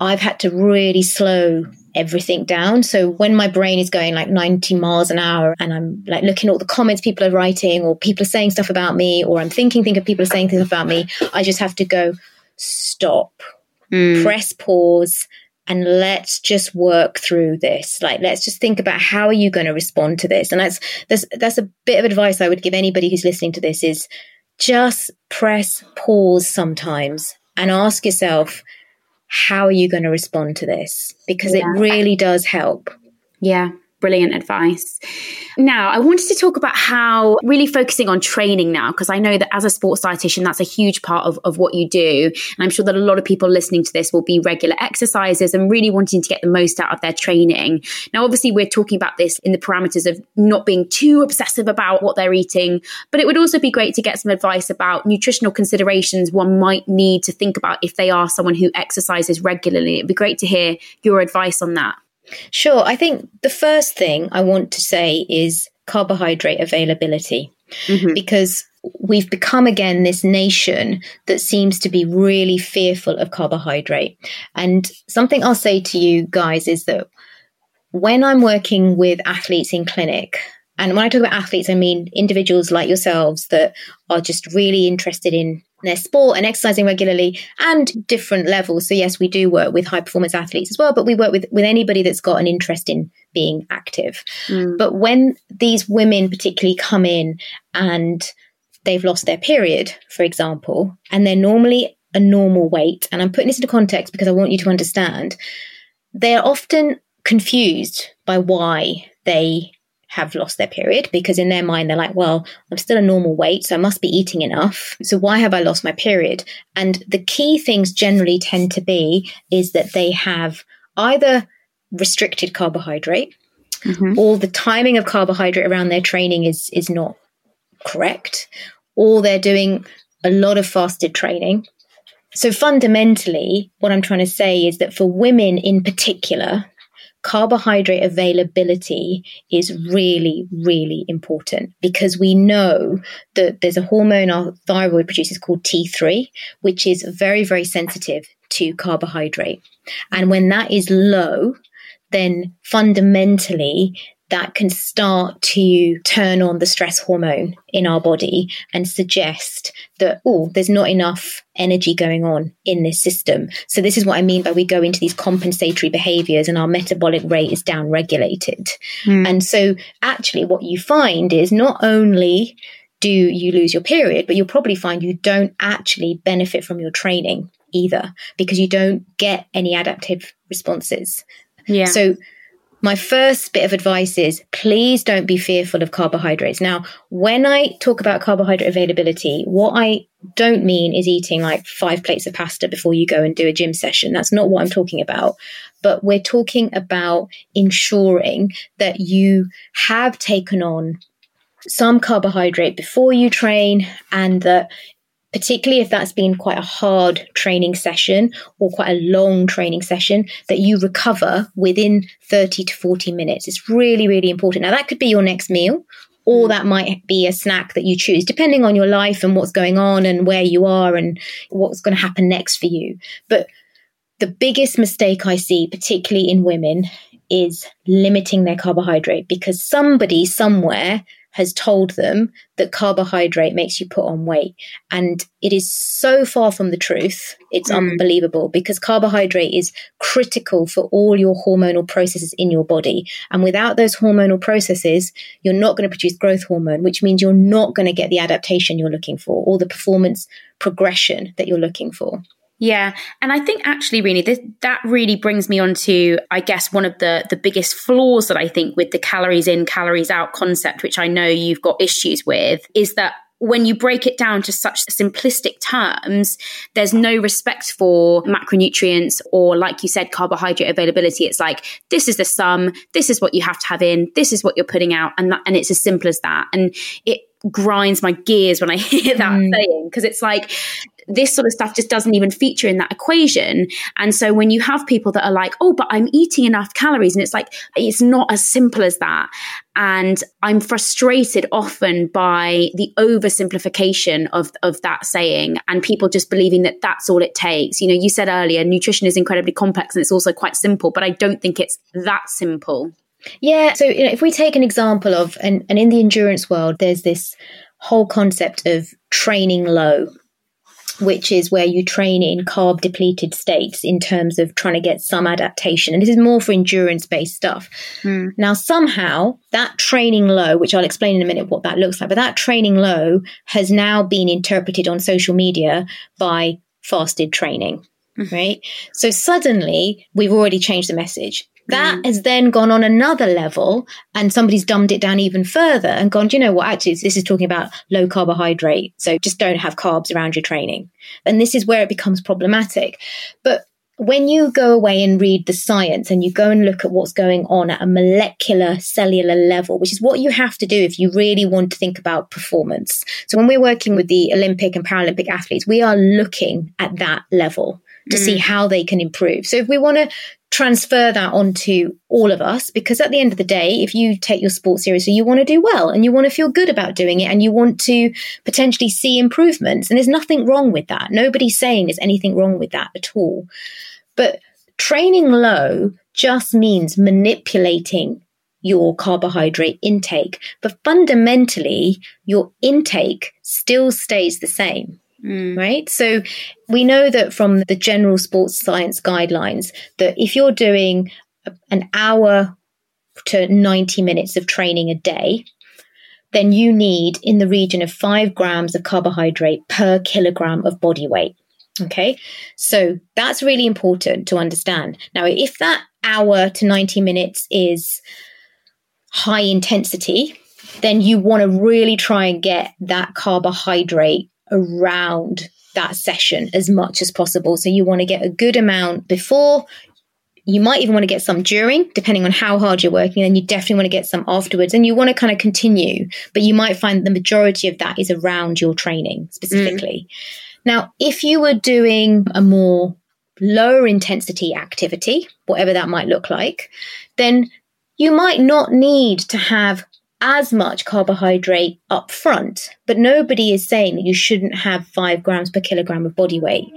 i've had to really slow everything down. So when my brain is going like 90 miles an hour and I'm like looking at all the comments people are writing or people are saying stuff about me or I'm thinking, think of people are saying things about me, I just have to go stop, mm. press pause and let's just work through this. Like, let's just think about how are you going to respond to this? And that's, that's, that's a bit of advice I would give anybody who's listening to this is just press pause sometimes and ask yourself, how are you going to respond to this? Because yeah. it really does help. Yeah brilliant advice. Now, I wanted to talk about how really focusing on training now, because I know that as a sports dietitian, that's a huge part of, of what you do. And I'm sure that a lot of people listening to this will be regular exercises and really wanting to get the most out of their training. Now, obviously, we're talking about this in the parameters of not being too obsessive about what they're eating, but it would also be great to get some advice about nutritional considerations one might need to think about if they are someone who exercises regularly. It'd be great to hear your advice on that. Sure. I think the first thing I want to say is carbohydrate availability mm-hmm. because we've become again this nation that seems to be really fearful of carbohydrate. And something I'll say to you guys is that when I'm working with athletes in clinic, and when I talk about athletes, I mean individuals like yourselves that are just really interested in their sport and exercising regularly and different levels. So yes, we do work with high performance athletes as well, but we work with, with anybody that's got an interest in being active. Mm. But when these women particularly come in and they've lost their period, for example, and they're normally a normal weight, and I'm putting this into context because I want you to understand, they're often confused by why they have lost their period because in their mind they're like, well, I'm still a normal weight, so I must be eating enough. So why have I lost my period? And the key things generally tend to be is that they have either restricted carbohydrate mm-hmm. or the timing of carbohydrate around their training is is not correct, or they're doing a lot of fasted training. So fundamentally, what I'm trying to say is that for women in particular, carbohydrate availability is really, really important because we know that there's a hormone our thyroid produces called T3, which is very, very sensitive to carbohydrate. And when that is low, then fundamentally that can start to turn on the stress hormone in our body and suggest that, oh, there's not enough energy going on in this system. So, this is what I mean by we go into these compensatory behaviors and our metabolic rate is down regulated. Mm. And so, actually, what you find is not only do you lose your period, but you'll probably find you don't actually benefit from your training either because you don't get any adaptive responses. Yeah. So, my first bit of advice is please don't be fearful of carbohydrates. Now, when I talk about carbohydrate availability, what I don't mean is eating like five plates of pasta before you go and do a gym session. That's not what I'm talking about. But we're talking about ensuring that you have taken on some carbohydrate before you train and that particularly if that's been quite a hard training session or quite a long training session, that you recover within 30 to 40 minutes. It's really, really important. Now, that could be your next meal or mm. that might be a snack that you choose, depending on your life and what's going on and where you are and what's going to happen next for you. But the biggest mistake I see, particularly in women, is limiting their carbohydrate because somebody somewhere has told them that carbohydrate makes you put on weight. And it is so far from the truth. It's mm. unbelievable because carbohydrate is critical for all your hormonal processes in your body. And without those hormonal processes, you're not going to produce growth hormone, which means you're not going to get the adaptation you're looking for or the performance progression that you're looking for. Yeah, and I think actually, really, this, that really brings me on to, I guess, one of the the biggest flaws that I think with the calories in, calories out concept, which I know you've got issues with, is that when you break it down to such simplistic terms, there's no respect for macronutrients or, like you said, carbohydrate availability. It's like, this is the sum, this is what you have to have in, this is what you're putting out, and that, and it's as simple as that. And it grinds my gears when I hear that mm. saying because it's like this sort of stuff just doesn't even feature in that equation. And so when you have people that are like, oh, but I'm eating enough calories, and it's like, it's not as simple as that. And I'm frustrated often by the oversimplification of, of that saying and people just believing that that's all it takes. You know, you said earlier, nutrition is incredibly complex and it's also quite simple, but I don't think it's that simple. Yeah. So you know, if we take an example of, and, and in the endurance world, there's this whole concept of training low which is where you train in carb depleted states in terms of trying to get some adaptation. And this is more for endurance based stuff. Mm. Now, somehow that training low, which I'll explain in a minute what that looks like, but that training low has now been interpreted on social media by fasted training. Mm-hmm. Right. So suddenly we've already changed the message. That mm. has then gone on another level and somebody's dumbed it down even further and gone, do you know what? Actually, this is talking about low carbohydrate. So just don't have carbs around your training. And this is where it becomes problematic. But when you go away and read the science and you go and look at what's going on at a molecular cellular level, which is what you have to do if you really want to think about performance. So when we're working with the Olympic and Paralympic athletes, we are looking at that level to mm. see how they can improve. So if we want to transfer that onto all of us because at the end of the day if you take your sport seriously you want to do well and you want to feel good about doing it and you want to potentially see improvements. And there's nothing wrong with that. Nobody's saying there's anything wrong with that at all. But training low just means manipulating your carbohydrate intake. But fundamentally your intake still stays the same Mm. Right. So we know that from the general sports science guidelines that if you're doing an hour to 90 minutes of training a day, then you need in the region of five grams of carbohydrate per kilogram of body weight. Okay. So that's really important to understand. Now, if that hour to 90 minutes is high intensity, then you want to really try and get that carbohydrate around that session as much as possible. So you want to get a good amount before. You might even want to get some during, depending on how hard you're working. And you definitely want to get some afterwards. And you want to kind of continue, but you might find the majority of that is around your training specifically. Mm. Now, if you were doing a more lower intensity activity, whatever that might look like, then you might not need to have as much carbohydrate up front, but nobody is saying that you shouldn't have five grams per kilogram of body weight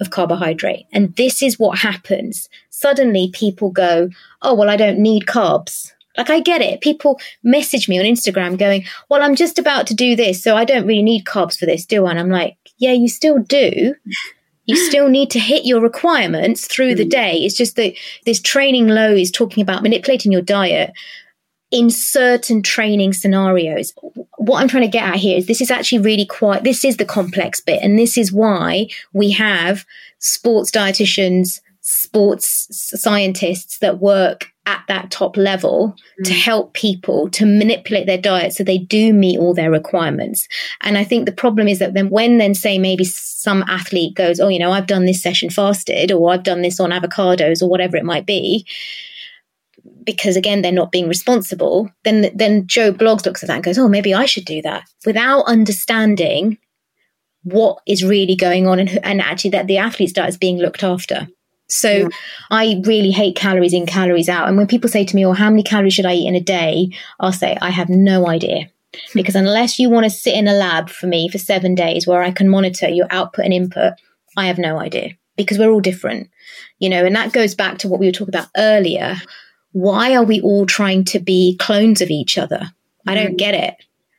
of carbohydrate. And this is what happens. Suddenly people go, Oh, well, I don't need carbs. Like, I get it. People message me on Instagram going, Well, I'm just about to do this, so I don't really need carbs for this, do I? And I'm like, Yeah, you still do. You still need to hit your requirements through the mm. day. It's just that this training low is talking about manipulating your diet in certain training scenarios. What I'm trying to get at here is this is actually really quite, this is the complex bit. And this is why we have sports dietitians, sports scientists that work at that top level mm. to help people to manipulate their diet so they do meet all their requirements. And I think the problem is that then when then say maybe some athlete goes, Oh, you know, I've done this session fasted or I've done this on avocados or whatever it might be because again they're not being responsible, then then Joe Bloggs looks at that and goes, "Oh, maybe I should do that," without understanding what is really going on and, and actually that the athlete's diet is being looked after. So yeah. I really hate calories in, calories out. And when people say to me, "Oh, how many calories should I eat in a day?" I'll say, "I have no idea." Hmm. Because unless you want to sit in a lab for me for seven days where I can monitor your output and input, I have no idea because we're all different, you know, and that goes back to what we were talking about earlier. Why are we all trying to be clones of each other? I don't mm. get it.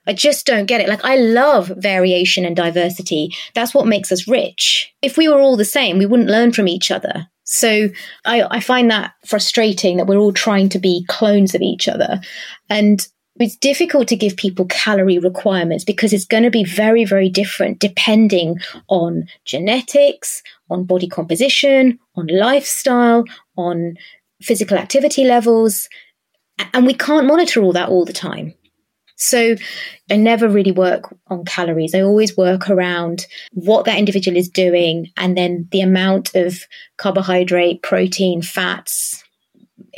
I just don't get it. Like, I love variation and diversity. That's what makes us rich. If we were all the same, we wouldn't learn from each other. So I, I find that frustrating that we're all trying to be clones of each other. And it's difficult to give people calorie requirements because it's going to be very, very different depending on genetics, on body composition, on lifestyle, on physical activity levels. And we can't monitor all that all the time. So I never really work on calories. I always work around what that individual is doing and then the amount of carbohydrate, protein, fats,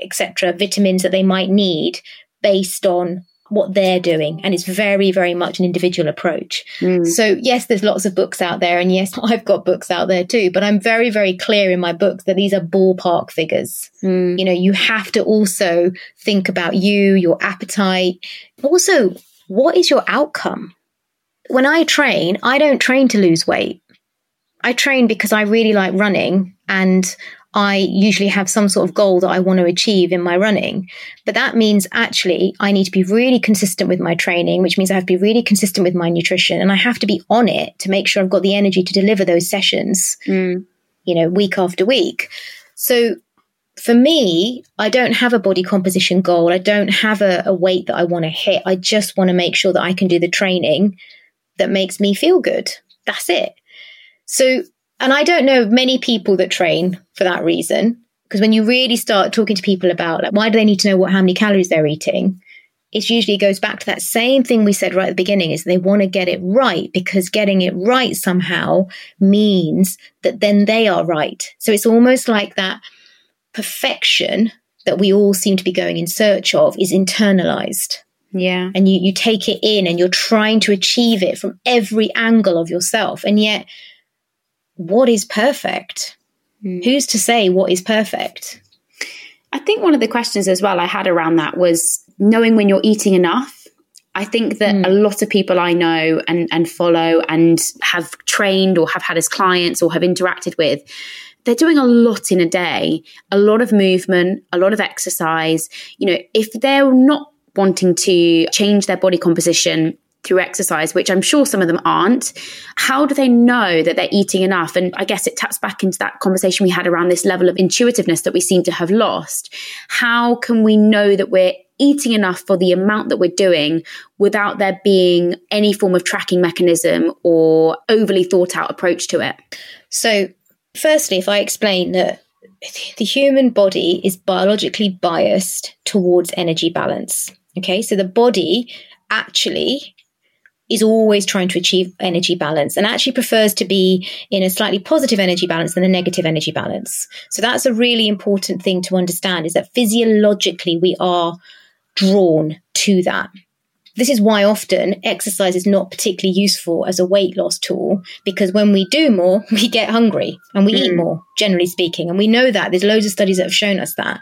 etc., vitamins that they might need based on what they're doing. And it's very, very much an individual approach. Mm. So, yes, there's lots of books out there. And yes, I've got books out there too. But I'm very, very clear in my books that these are ballpark figures. Mm. You know, you have to also think about you, your appetite. Also, what is your outcome? When I train, I don't train to lose weight. I train because I really like running and I usually have some sort of goal that I want to achieve in my running. But that means actually I need to be really consistent with my training, which means I have to be really consistent with my nutrition and I have to be on it to make sure I've got the energy to deliver those sessions, mm. you know, week after week. So for me, I don't have a body composition goal. I don't have a, a weight that I want to hit. I just want to make sure that I can do the training that makes me feel good. That's it. So and I don't know many people that train for that reason. Because when you really start talking to people about like, why do they need to know what how many calories they're eating, it usually goes back to that same thing we said right at the beginning is they want to get it right because getting it right somehow means that then they are right. So it's almost like that perfection that we all seem to be going in search of is internalized. Yeah. And you, you take it in and you're trying to achieve it from every angle of yourself. And yet what is perfect? Mm. Who's to say what is perfect? I think one of the questions as well I had around that was knowing when you're eating enough. I think that mm. a lot of people I know and, and follow and have trained or have had as clients or have interacted with, they're doing a lot in a day, a lot of movement, a lot of exercise. You know, if they're not wanting to change their body composition through exercise, which I'm sure some of them aren't, how do they know that they're eating enough? And I guess it taps back into that conversation we had around this level of intuitiveness that we seem to have lost. How can we know that we're eating enough for the amount that we're doing without there being any form of tracking mechanism or overly thought out approach to it? So, firstly, if I explain that the human body is biologically biased towards energy balance. Okay, so the body actually is always trying to achieve energy balance and actually prefers to be in a slightly positive energy balance than a negative energy balance. So that's a really important thing to understand is that physiologically we are drawn to that. This is why often exercise is not particularly useful as a weight loss tool because when we do more, we get hungry and we mm. eat more, generally speaking. And we know that. There's loads of studies that have shown us that.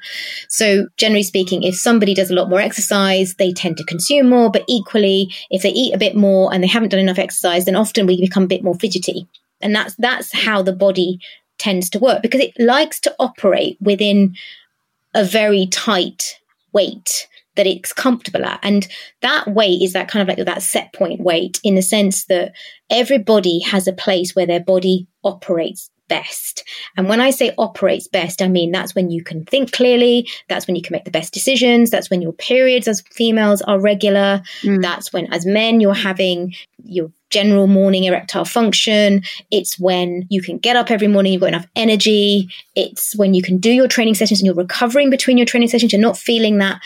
So, generally speaking, if somebody does a lot more exercise, they tend to consume more. But equally, if they eat a bit more and they haven't done enough exercise, then often we become a bit more fidgety. And that's that's how the body tends to work because it likes to operate within a very tight weight that it's comfortable at. And that weight is that kind of like that set point weight in the sense that everybody has a place where their body operates best. And when I say operates best, I mean that's when you can think clearly, that's when you can make the best decisions, that's when your periods as females are regular, mm. that's when as men you're having your general morning erectile function. It's when you can get up every morning, you've got enough energy. It's when you can do your training sessions and you're recovering between your training sessions. You're not feeling that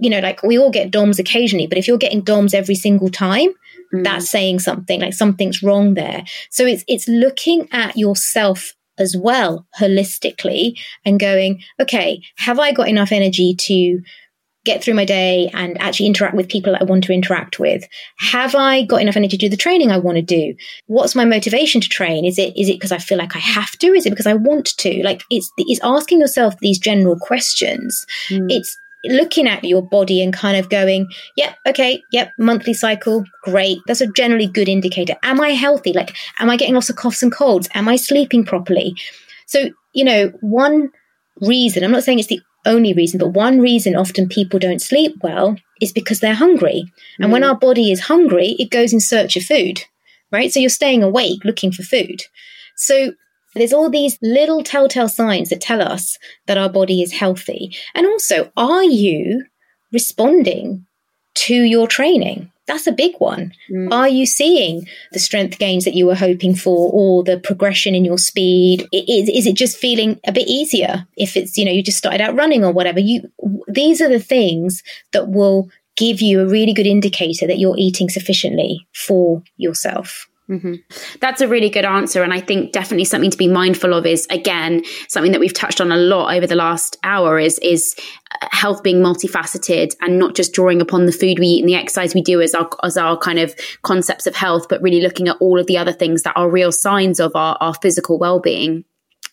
you know, like we all get DOMs occasionally, but if you're getting DOMs every single time, mm. that's saying something like something's wrong there. So it's it's looking at yourself as well holistically and going, okay, have I got enough energy to get through my day and actually interact with people that I want to interact with? Have I got enough energy to do the training I want to do? What's my motivation to train? Is it is it because I feel like I have to? Is it because I want to? Like it's it's asking yourself these general questions. Mm. It's looking at your body and kind of going, yep, okay, yep, monthly cycle, great. That's a generally good indicator. Am I healthy? Like, am I getting lots of coughs and colds? Am I sleeping properly? So, you know, one reason, I'm not saying it's the only reason, but one reason often people don't sleep well is because they're hungry. And mm. when our body is hungry, it goes in search of food, right? So you're staying awake looking for food. So there's all these little telltale signs that tell us that our body is healthy. And also, are you responding to your training? That's a big one. Mm. Are you seeing the strength gains that you were hoping for or the progression in your speed? Is, is it just feeling a bit easier if it's, you know, you just started out running or whatever? You, these are the things that will give you a really good indicator that you're eating sufficiently for yourself. Mm-hmm. That's a really good answer. And I think definitely something to be mindful of is, again, something that we've touched on a lot over the last hour is, is uh, health being multifaceted and not just drawing upon the food we eat and the exercise we do as our, as our kind of concepts of health, but really looking at all of the other things that are real signs of our, our physical well-being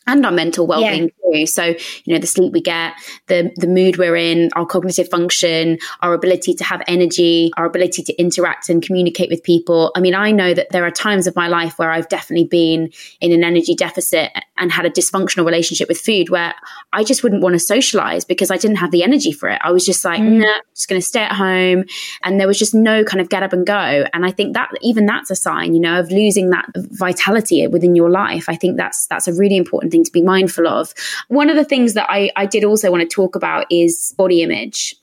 and our mental well-being yeah. too. So, you know, the sleep we get, the the mood we're in, our cognitive function, our ability to have energy, our ability to interact and communicate with people. I mean, I know that there are times of my life where I've definitely been in an energy deficit and had a dysfunctional relationship with food where I just wouldn't want to socialize because I didn't have the energy for it. I was just like, mm. nah, I'm just going to stay at home. And there was just no kind of get up and go. And I think that even that's a sign, you know, of losing that vitality within your life. I think that's, that's a really important thing thing to be mindful of. One of the things that I, I did also want to talk about is body image.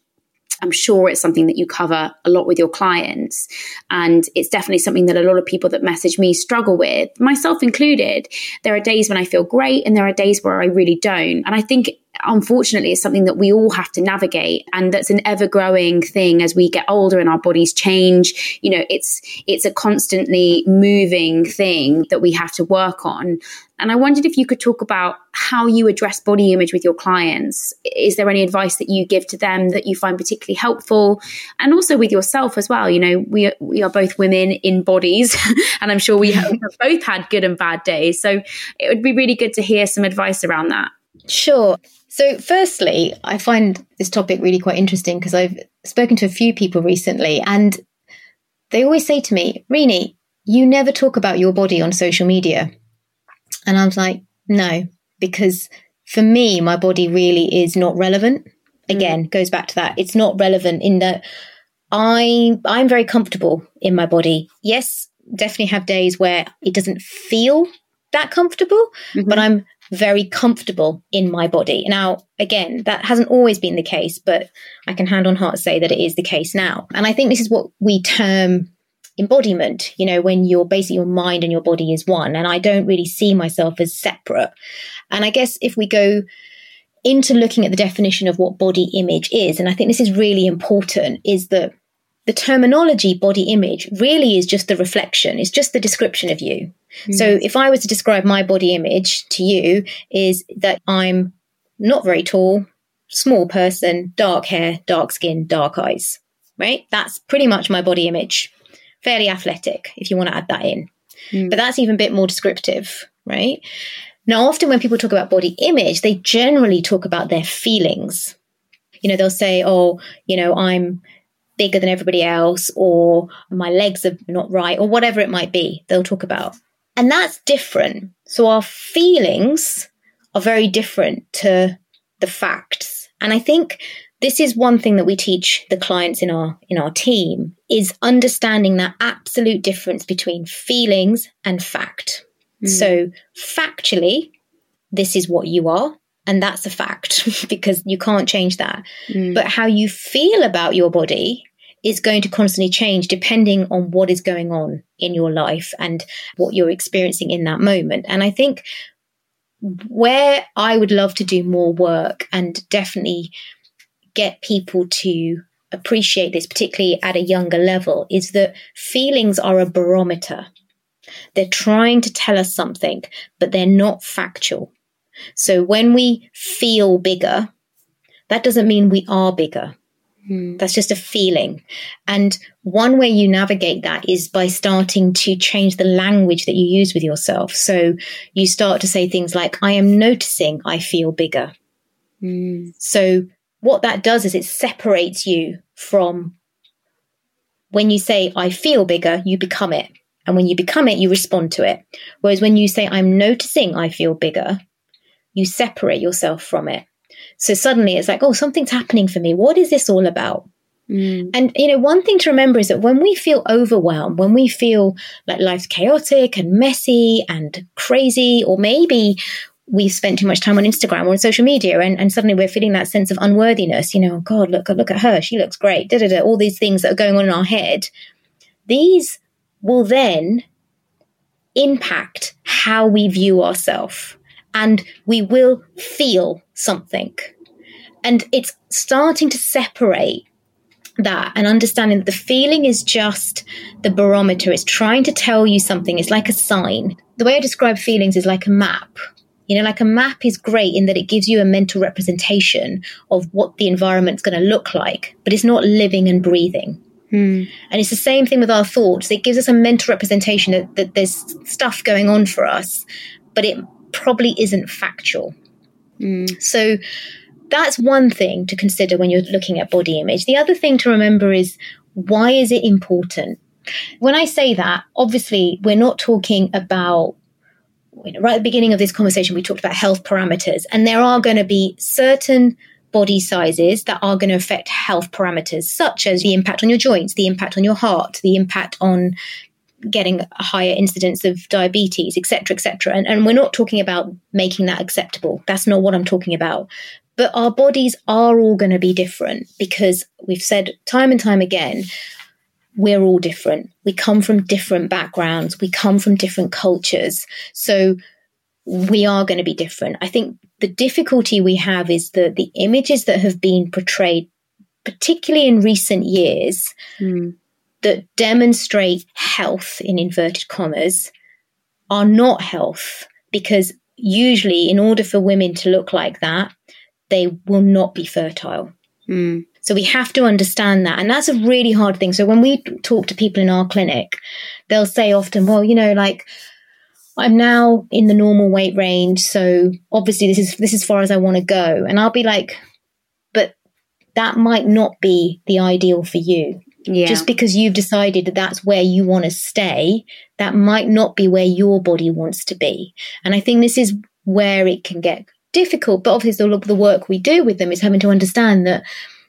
I'm sure it's something that you cover a lot with your clients. And it's definitely something that a lot of people that message me struggle with, myself included. There are days when I feel great and there are days where I really don't. And I think unfortunately is something that we all have to navigate and that's an ever growing thing as we get older and our bodies change. You know it's it's a constantly moving thing that we have to work on. And i wondered if you could talk about how you address body image with your clients. Is there any advice that you give to them that you find particularly helpful? And also with yourself as well you know we we are both women in bodies and i'm sure we have both had good and bad days. So it would be really good to hear some advice around that. Sure. So, firstly, I find this topic really quite interesting because I've spoken to a few people recently and they always say to me, Rini, you never talk about your body on social media. And I was like, no, because for me, my body really is not relevant. Again, mm. goes back to that. It's not relevant in that I I'm very comfortable in my body. Yes, definitely have days where it doesn't feel that comfortable, mm-hmm. but I'm very comfortable in my body. Now, again, that hasn't always been the case, but I can hand on heart say that it is the case now. And I think this is what we term embodiment, you know, when your basically your mind and your body is one. And I don't really see myself as separate. And I guess if we go into looking at the definition of what body image is, and I think this is really important, is that the terminology body image really is just the reflection, it's just the description of you. Mm. So if I was to describe my body image to you, is that I'm not very tall, small person, dark hair, dark skin, dark eyes, right? That's pretty much my body image. Fairly athletic, if you want to add that in. Mm. But that's even a bit more descriptive, right? Now, often when people talk about body image, they generally talk about their feelings. You know, they'll say, oh, you know, I'm bigger than everybody else, or my legs are not right, or whatever it might be, they'll talk about. And that's different. So our feelings are very different to the facts. And I think this is one thing that we teach the clients in our in our team is understanding that absolute difference between feelings and fact. Mm. So factually, this is what you are. And that's a fact because you can't change that. Mm. But how you feel about your body is going to constantly change depending on what is going on in your life and what you're experiencing in that moment. And I think where I would love to do more work and definitely get people to appreciate this, particularly at a younger level, is that feelings are a barometer. They're trying to tell us something, but they're not factual. So when we feel bigger, that doesn't mean we are bigger. Hmm. That's just a feeling. And one way you navigate that is by starting to change the language that you use with yourself. So you start to say things like, I am noticing I feel bigger. Mm. So what that does is it separates you from when you say, I feel bigger, you become it. And when you become it, you respond to it. Whereas when you say, I'm noticing I feel bigger, you separate yourself from it. So suddenly it's like, oh, something's happening for me. What is this all about? Mm. And, you know, one thing to remember is that when we feel overwhelmed, when we feel like life's chaotic and messy and crazy, or maybe we've spent too much time on Instagram or on social media and, and suddenly we're feeling that sense of unworthiness, you know, God, look, look at her. She looks great. Da, da, da, all these things that are going on in our head. These will then impact how we view ourselves and we will feel something. And it's starting to separate that and understanding that the feeling is just the barometer. It's trying to tell you something. It's like a sign. The way I describe feelings is like a map. You know, like a map is great in that it gives you a mental representation of what the environment's going to look like, but it's not living and breathing. Hmm. And it's the same thing with our thoughts. It gives us a mental representation that, that there's stuff going on for us, but it probably isn't factual. Mm. So that's one thing to consider when you're looking at body image. The other thing to remember is why is it important? When I say that, obviously, we're not talking about right at the beginning of this conversation, we talked about health parameters, and there are going to be certain body sizes that are going to affect health parameters, such as the impact on your joints, the impact on your heart, the impact on getting a higher incidence of diabetes, etc., etc. And, and we're not talking about making that acceptable. That's not what I'm talking about. But our bodies are all going to be different because we've said time and time again, we're all different. We come from different backgrounds. We come from different cultures. So we are going to be different. I think the difficulty we have is that the images that have been portrayed, particularly in recent years, mm that demonstrate health in inverted commas are not health because usually in order for women to look like that they will not be fertile. Mm. so we have to understand that and that's a really hard thing. So when we talk to people in our clinic they'll say often well you know like I'm now in the normal weight range so obviously this is this is far as I want to go. And I'll be like but that might not be the ideal for you yeah. Just because you've decided that that's where you want to stay, that might not be where your body wants to be. And I think this is where it can get difficult. But obviously, the, the work we do with them is having to understand that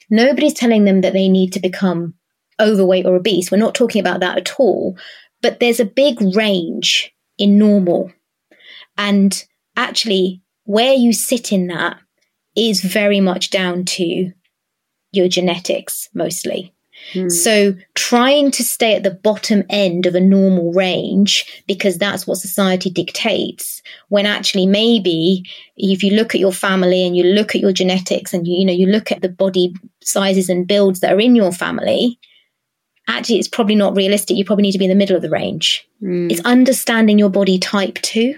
nobody's telling them that they need to become overweight or obese. We're not talking about that at all. But there's a big range in normal. And actually, where you sit in that is very much down to your genetics mostly. Hmm. So trying to stay at the bottom end of a normal range because that's what society dictates when actually maybe if you look at your family and you look at your genetics and you, you know you look at the body sizes and builds that are in your family actually it's probably not realistic you probably need to be in the middle of the range mm. it's understanding your body type too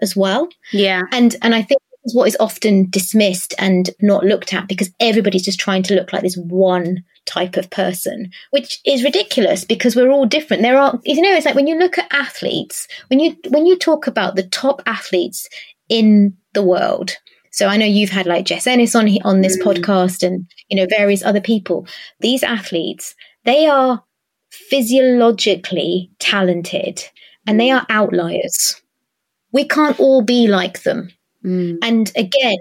as well yeah and and i think what is often dismissed and not looked at because everybody's just trying to look like this one type of person, which is ridiculous because we're all different. There are, you know, it's like when you look at athletes, when you when you talk about the top athletes in the world. So I know you've had like Jess Ennis on on this mm. podcast, and you know various other people. These athletes, they are physiologically talented, and they are outliers. We can't all be like them. Mm. And again,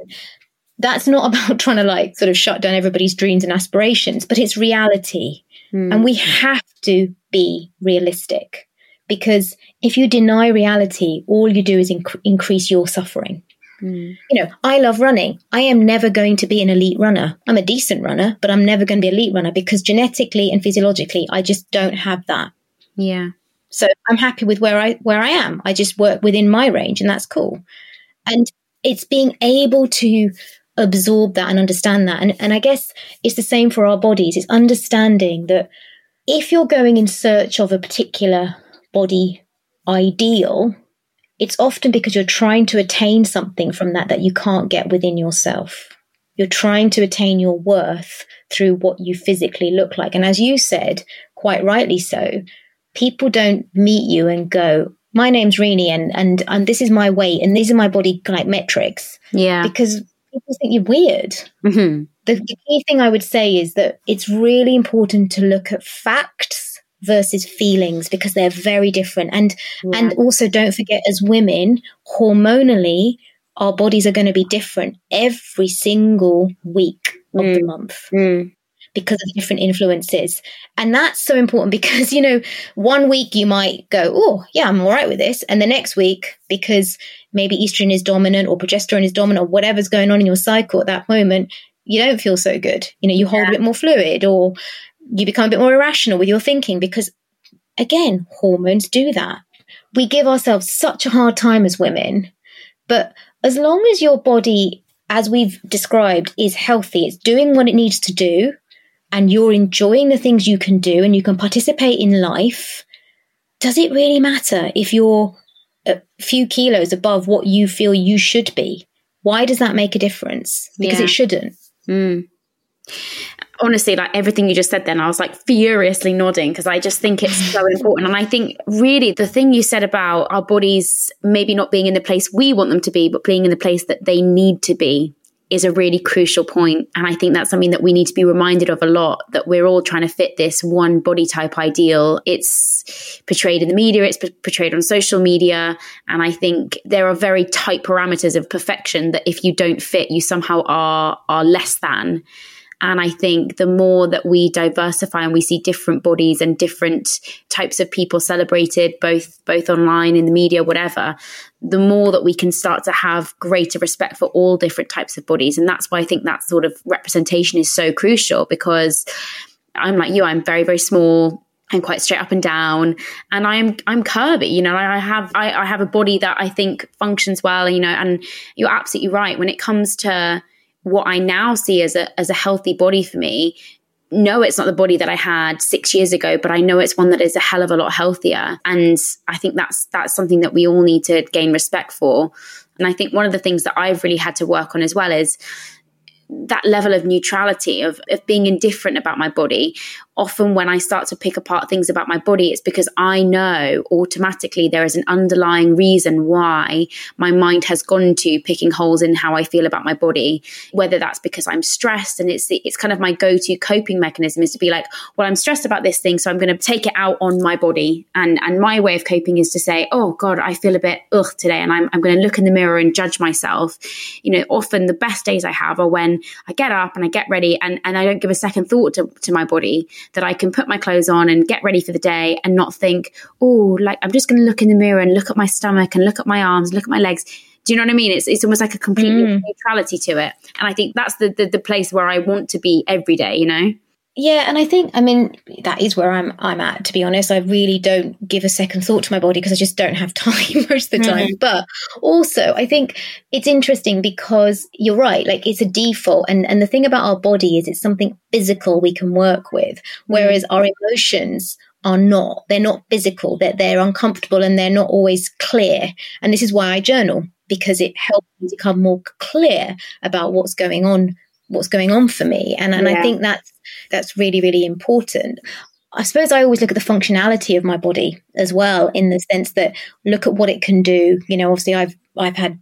that's not about trying to like sort of shut down everybody's dreams and aspirations, but it's reality. Mm. And we have to be realistic because if you deny reality, all you do is inc- increase your suffering. Mm. You know, I love running. I am never going to be an elite runner. I'm a decent runner, but I'm never going to be an elite runner because genetically and physiologically, I just don't have that. Yeah. So I'm happy with where I where I am. I just work within my range, and that's cool. And it's being able to absorb that and understand that. And, and I guess it's the same for our bodies. It's understanding that if you're going in search of a particular body ideal, it's often because you're trying to attain something from that that you can't get within yourself. You're trying to attain your worth through what you physically look like. And as you said, quite rightly so, people don't meet you and go, my name's Rini and, and, and this is my weight and these are my body like metrics. Yeah. Because people think you're weird. Mm-hmm. the, the key thing I would say is that it's really important to look at facts versus feelings because they're very different and yeah. and also don't forget as women hormonally our bodies are going to be different every single week of mm. the month mm. Because of different influences and that's so important because you know one week you might go oh yeah i'm all right with this and the next week because maybe estrogen is dominant or progesterone is dominant or whatever's going on in your cycle at that moment you don't feel so good. You know, you hold yeah. a bit more fluid or you become a bit more irrational with your thinking because, again, hormones do that. We give ourselves such a hard time as women, but as long as your body, as we've described, is healthy, it's doing what it needs to do, and you're enjoying the things you can do and you can participate in life, does it really matter if you're a few kilos above what you feel you should be? Why does that make a difference? Because yeah. it shouldn't. Mm. Honestly, like everything you just said, then I was like furiously nodding because I just think it's so important. And I think really the thing you said about our bodies maybe not being in the place we want them to be, but being in the place that they need to be is a really crucial point. And I think that's something that we need to be reminded of a lot that we're all trying to fit this one body type ideal. It's portrayed in the media, it's portrayed on social media. And I think there are very tight parameters of perfection that if you don't fit, you somehow are, are less than. And I think the more that we diversify and we see different bodies and different types of people celebrated, both both online in the media, whatever, the more that we can start to have greater respect for all different types of bodies. And that's why I think that sort of representation is so crucial because I'm like you, I'm very, very small. I'm quite straight up and down, and I'm I'm curvy. You know, I have I, I have a body that I think functions well. You know, and you're absolutely right when it comes to what I now see as a as a healthy body for me, no, it's not the body that I had six years ago, but I know it's one that is a hell of a lot healthier. And I think that's that's something that we all need to gain respect for. And I think one of the things that I've really had to work on as well is that level of neutrality of, of being indifferent about my body often when I start to pick apart things about my body, it's because I know automatically there is an underlying reason why my mind has gone to picking holes in how I feel about my body. Whether that's because I'm stressed and it's it's kind of my go-to coping mechanism is to be like, well, I'm stressed about this thing, so I'm going to take it out on my body. And and my way of coping is to say, oh God, I feel a bit ugh today, and I'm I'm going to look in the mirror and judge myself. You know, often the best days I have are when I get up and I get ready and and I don't give a second thought to to my body that I can put my clothes on and get ready for the day and not think, oh, like I'm just going to look in the mirror and look at my stomach and look at my arms, look at my legs. Do you know what I mean? It's it's almost like a complete mm. neutrality to it, and I think that's the, the the place where I want to be every day. You know. Yeah, and I think I mean that is where I'm I'm at to be honest. I really don't give a second thought to my body because I just don't have time most of the time. Mm-hmm. But also, I think it's interesting because you're right, like it's a default and and the thing about our body is it's something physical we can work with whereas mm-hmm. our emotions are not. They're not physical. They're they're uncomfortable and they're not always clear. And this is why I journal because it helps me become more clear about what's going on what's going on for me. And and yeah. I think that's that's really, really important. I suppose I always look at the functionality of my body as well, in the sense that look at what it can do. You know, obviously I've I've had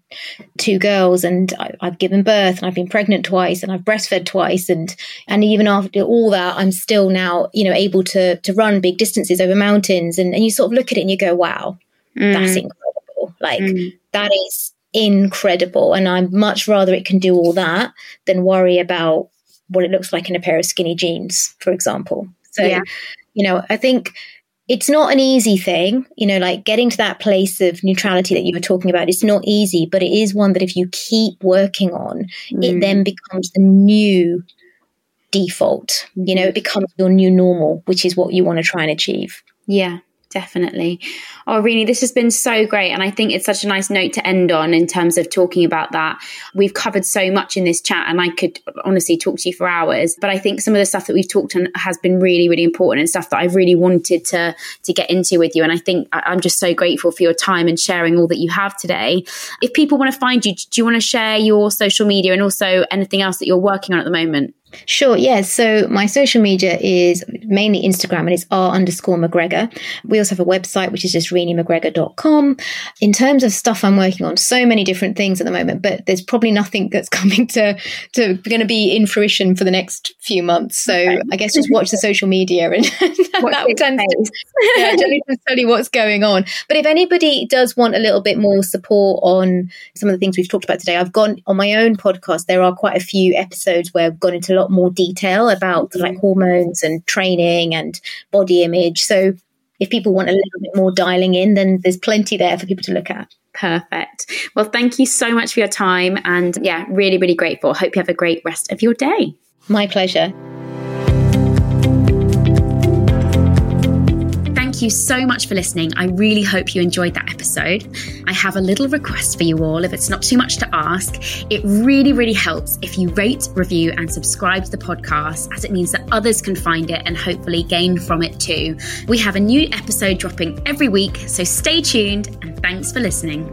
two girls and I, have given birth and I've been pregnant twice and I've breastfed twice and and even after all that I'm still now you know able to to run big distances over mountains and, and you sort of look at it and you go wow mm. that's incredible like mm. that is incredible and I'd much rather it can do all that than worry about what it looks like in a pair of skinny jeans, for example. So, yeah. you know, I think it's not an easy thing, you know, like getting to that place of neutrality that you were talking about. It's not easy, but it is one that if you keep working on, mm. it then becomes the new default. You know, it becomes your new normal, which is what you want to try and achieve. Yeah, definitely. Oh, Renee, this has been so great. And I think it's such a nice note to end on in terms of talking about that. We've covered so much in this chat, and I could honestly talk to you for hours. But I think some of the stuff that we've talked on has been really, really important and stuff that I've really wanted to, to get into with you. And I think I'm just so grateful for your time and sharing all that you have today. If people want to find you, do you want to share your social media and also anything else that you're working on at the moment? Sure, yes. So my social media is mainly Instagram, and it's r underscore McGregor. We also have a website, which is just reneemcgregor.com. In terms of stuff I'm working on, so many different things at the moment, but there's probably nothing that's coming to, to going to be in fruition for the next few months. So okay. I guess just watch the social media and that will tend to, yeah, tell you what's going on. But if anybody does want a little bit more support on some of the things we've talked about today, I've gone on my own podcast. There are quite a few episodes where I've gone into a lot more detail about mm-hmm. like hormones and training and body image. So if people want a little bit more dialing in, then there's plenty there for people to look at. Perfect. Well, thank you so much for your time. And yeah, really, really grateful. Hope you have a great rest of your day. My pleasure. You so much for listening. I really hope you enjoyed that episode. I have a little request for you all, if it's not too much to ask. It really, really helps if you rate, review, and subscribe to the podcast, as it means that others can find it and hopefully gain from it too. We have a new episode dropping every week, so stay tuned and thanks for listening.